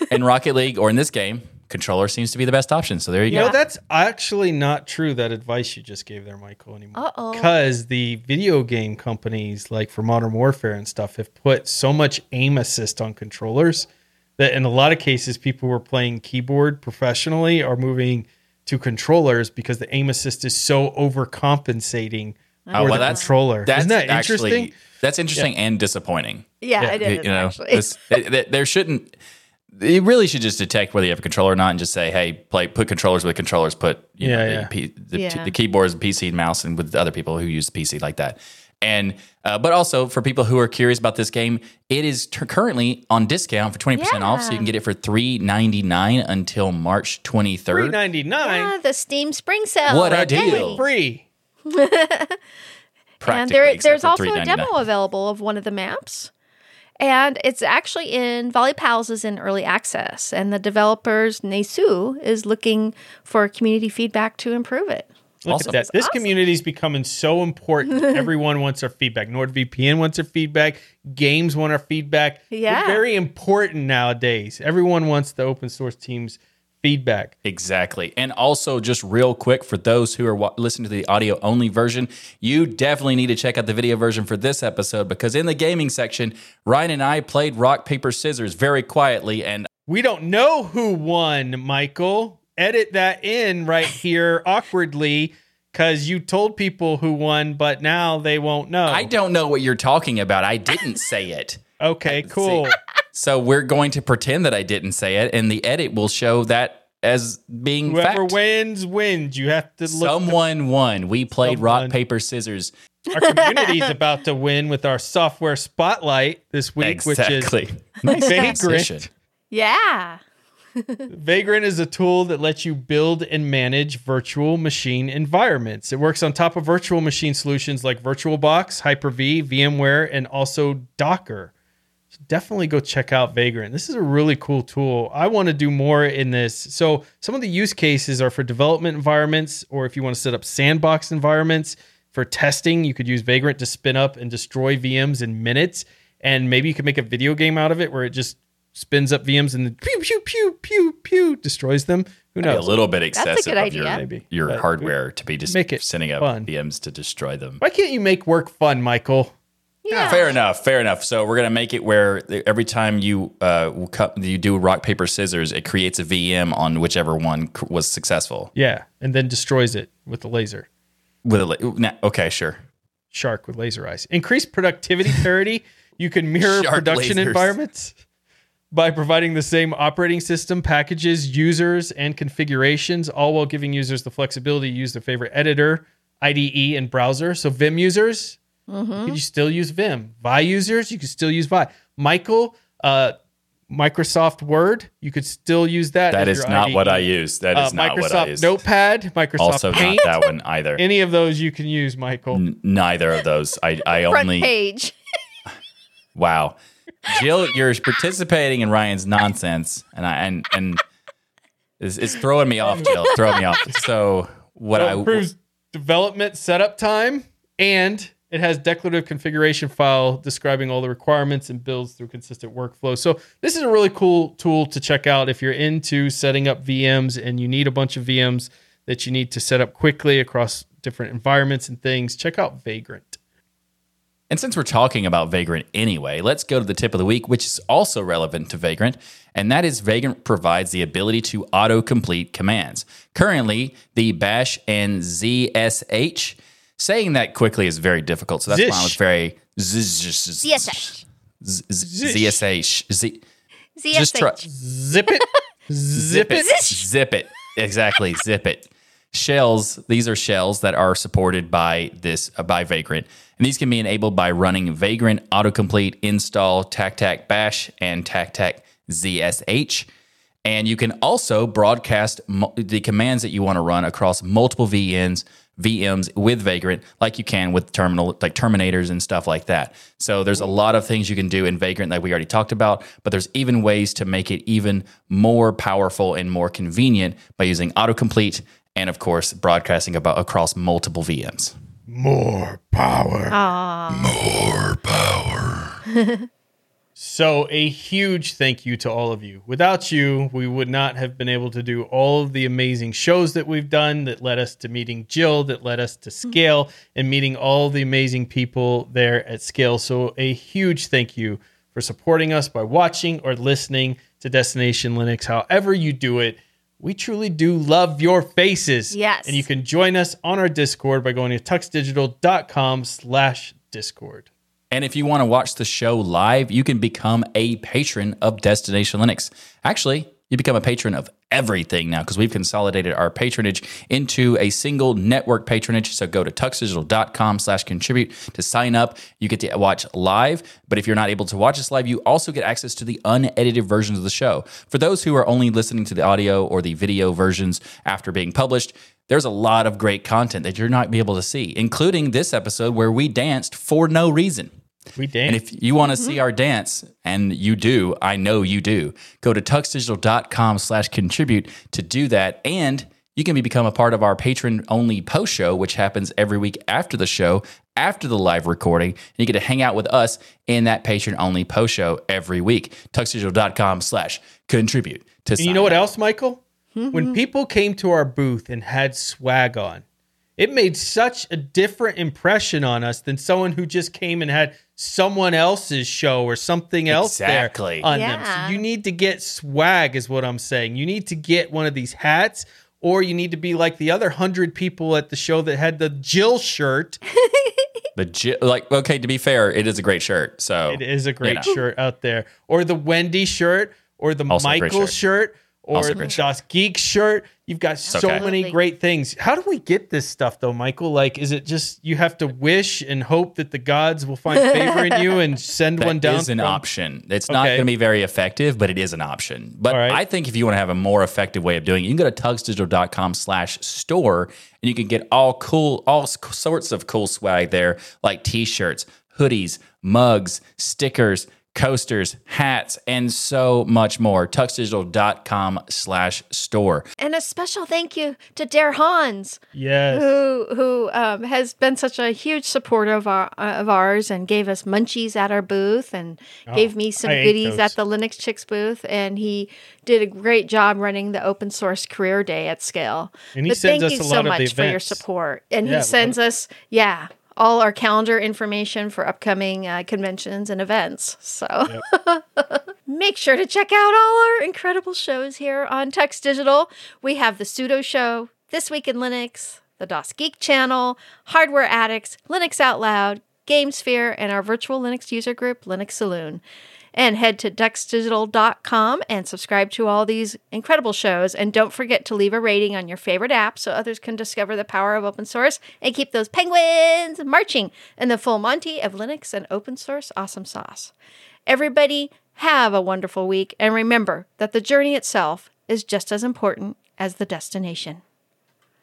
But in Rocket League or in this game, controller seems to be the best option. So there you You go. know, that's actually not true, that advice you just gave there, Michael, anymore. Because the video game companies, like for Modern Warfare and stuff, have put so much aim assist on controllers that in a lot of cases, people who are playing keyboard professionally are moving to controllers because the aim assist is so overcompensating Oh, for well, the that's- controller. That's Isn't that actually, interesting? That's interesting and disappointing. Yeah, Yeah, it is you know, actually. this- it- it- there shouldn't. It really should just detect whether you have a controller or not, and just say, "Hey, play put controllers with controllers. Put you know, Yeah, the. P, the, Yeah. the keyboards, PC, and mouse, and with other people who use the PC like that." And uh, but also for people who are curious about this game, it is t- currently on discount for twenty percent off, so you can get it for three ninety nine until March twenty third. Three ninety nine. The Steam Spring Sale. What a Yay. deal. Free. And there, there's also a demo available of one of the maps. And it's actually in Volley Pals is in early access. And the developers, Nesu, is looking for community feedback to improve it. Look Awesome. at that. This community is becoming so important. Everyone wants our feedback. NordVPN wants our feedback. Games want our feedback. Yeah. We're very important nowadays. Everyone wants the open source team's feedback. Exactly. And also, just real quick, for those who are listening to the audio only version, you definitely need to check out the video version for this episode because in the gaming section, Ryan and I played rock, paper, scissors very quietly. And We don't know who won, Michael. Edit that in right here awkwardly because you told people who won, but now they won't know. I don't know what you're talking about. I didn't say it. Okay, cool. So we're going to pretend that I didn't say it, and the edit will show that as being Whoever fact. wins wins. You have to look. Someone won. We played Someone. rock, paper, scissors. our community is about to win with our software spotlight this week, Exactly. which Nice is transition. Vagrant. Yeah. Vagrant is a tool that lets you build and manage virtual machine environments. It works on top of virtual machine solutions like VirtualBox, Hyper-V, VMware, and also Docker. So definitely go check out Vagrant. This is a really cool tool. I want to do more in this. So some of the use cases are for development environments, or if you want to set up sandbox environments for testing, you could use Vagrant to spin up and destroy VMs in minutes. And maybe you could make a video game out of it where it just spins up VMs and then pew pew pew pew pew destroys them. Who Maybe knows? a little bit a excessive good of idea. your, Maybe. your But hardware to be just make it sending up fun. VMs to destroy them. Why can't you make work fun, Michael? Yeah. Fair enough. Fair enough. So we're gonna make it where every time you uh cut, you do rock paper scissors, it creates a VM on whichever one c- was successful. Yeah, and then destroys it with a laser. With a la- okay, sure. Shark with laser eyes. Increase productivity parity. You can mirror Shark production lasers. environments by providing the same operating system, packages, users, and configurations, all while giving users the flexibility to use their favorite editor, IDE, and browser. So Vim users, Mm-hmm. you still use Vim. Vi users, you can still use Vi. Michael, uh, Microsoft Word, you could still use that. That as is your not IDE. what I use. That Uh, is not Microsoft what I use. Notepad, Microsoft also Paint. not that one either. Any of those you can use, Michael. N- neither of those. I, I Front only page. wow. Jill, you're participating in Ryan's nonsense, and I and and it's, it's throwing me off. Jill, throwing me off. So what So it I improves development setup time and it has declarative configuration file describing all the requirements and builds through consistent workflow. So this is a really cool tool to check out if you're into setting up VMs and you need a bunch of VMs that you need to set up quickly across different environments and things. Check out Vagrant. And since we're talking about Vagrant anyway, let's go to the tip of the week, which is also relevant to Vagrant. And that is Vagrant provides the ability to autocomplete commands. Currently, the bash and ZSH, saying that quickly is very difficult. So that's why I was very ZSH. ZSH. ZSH. Z- ZSH. just try, Zip it. Zip it. Zip it. Exactly. Zip it. Shells. These are shells that are supported by this uh, by Vagrant, and these can be enabled by running Vagrant autocomplete install TacTac Bash and TacTac ZSH. And you can also broadcast mo- the commands that you want to run across multiple VNs, VMs with Vagrant, like you can with terminal, like terminators and stuff like that. So there's a lot of things you can do in Vagrant that we already talked about, but there's even ways to make it even more powerful and more convenient by using autocomplete and, of course, broadcasting about across multiple VMs. More power. More power. So, a huge thank you to all of you. Without you, we would not have been able to do all of the amazing shows that we've done that led us to meeting Jill, that led us to mm-hmm. Scale, and meeting all the amazing people there at Scale. So, a huge thank you for supporting us by watching or listening to Destination Linux. However, you do it, We truly do love your faces. Yes. And you can join us on our Discord by going to tuxdigital.com slash Discord. And if you want to watch the show live, you can become a patron of Destination Linux. Actually, you become a patron of everything now because we've consolidated our patronage into a single network patronage. So go to tuxdigital.com slash contribute to sign up. You get to watch live. But if you're not able to watch us live, you also get access to the unedited versions of the show. For those who are only listening to the audio or the video versions after being published, there's a lot of great content that you're not be able to see, including this episode where we danced for no reason. We dance. And if you want to see mm-hmm. our dance, and you do, I know you do, go to tuxdigital.com slash contribute to do that. And you can become a part of our patron only post show, which happens every week after the show, after the live recording. And you get to hang out with us in that patron only post show every week. tuxdigital.com slash contribute to And you know what up. else, Michael? When mm-hmm. people came to our booth and had swag on, it made such a different impression on us than someone who just came and had someone else's show or something else Exactly. there on them. So you need to get swag, is what I'm saying. You need to get one of these hats, or you need to be like the other hundred people at the show that had the Jill shirt. The Ji- like, okay, to be fair, it is a great shirt. So It is a great know. shirt out there, or the Wendy shirt, or the Also Michael shirt. shirt, or Also a the great DasGeek shirt. You've got so okay. many great things. How do we get this stuff though, Michael? Like, is it just you have to wish and hope that the gods will find favor in you and send one down? is an from- option. It's not Okay. going to be very effective, but it is an option. But All right. I think if you want to have a more effective way of doing it, you can go to tuxdigital.com slash store and you can get all cool, all sorts of cool swag there, like t-shirts, hoodies, mugs, stickers, coasters, hats, and so much more. tuxdigital.com slash store. And a special thank you to Dare Hans, Yes. who who um, has been such a huge supporter of our of ours and gave us munchies at our booth and gave me some Oh, I goodies at the Linux Chicks booth. And he did a great job running the open source career day at scale. And he but sends thank us you a so lot of the much for your support. And Yeah, he sends us, yeah. All our calendar information for upcoming uh, conventions and events. So make sure to check out all our incredible shows here on Tux Digital. We have the Sudo Show, This Week in Linux, the DasGeek Channel, Hardware Addicts, Linux Out Loud, GameSphere, and our virtual Linux user group, Linux Saloon. And head to tuxdigital.com and subscribe to all these incredible shows. And don't forget to leave a rating on your favorite app so others can discover the power of open source and keep those penguins marching in the full Monty of Linux and open source awesome sauce. Everybody, have a wonderful week. And remember that the journey itself is just as important as the destination.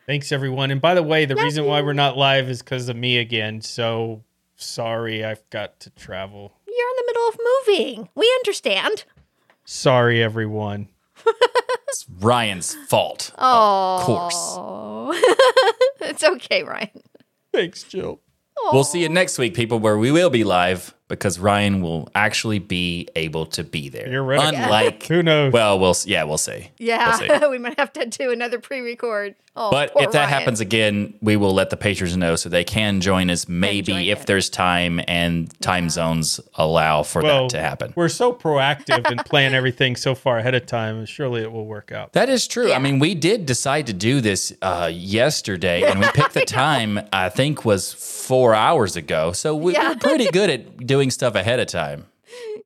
Thanks everyone. And by the way, the reason why we're not live is because of me again. So sorry, I've got to travel. You're in the middle of moving. We understand. Sorry, everyone. It's Ryan's fault. Oh, Of course. it's okay, Ryan. Thanks, Jill. We'll see you next week, people, where we will be live because Ryan will actually be able to be there. You're right. Unlike, Who knows? well, we'll yeah, we'll see. Yeah, We'll see. we might have to do another pre-record. Oh, But if that Ryan. happens again, we will let the patrons know so they can join us maybe join if in. there's time and time zones allow for well, that to happen. We're so proactive and plan everything so far ahead of time. Surely it will work out. That is true. Yeah. I mean, we did decide to do this uh, yesterday, and we picked the time. I think was four hours ago. So we, Yeah. we're pretty good at doing stuff ahead of time.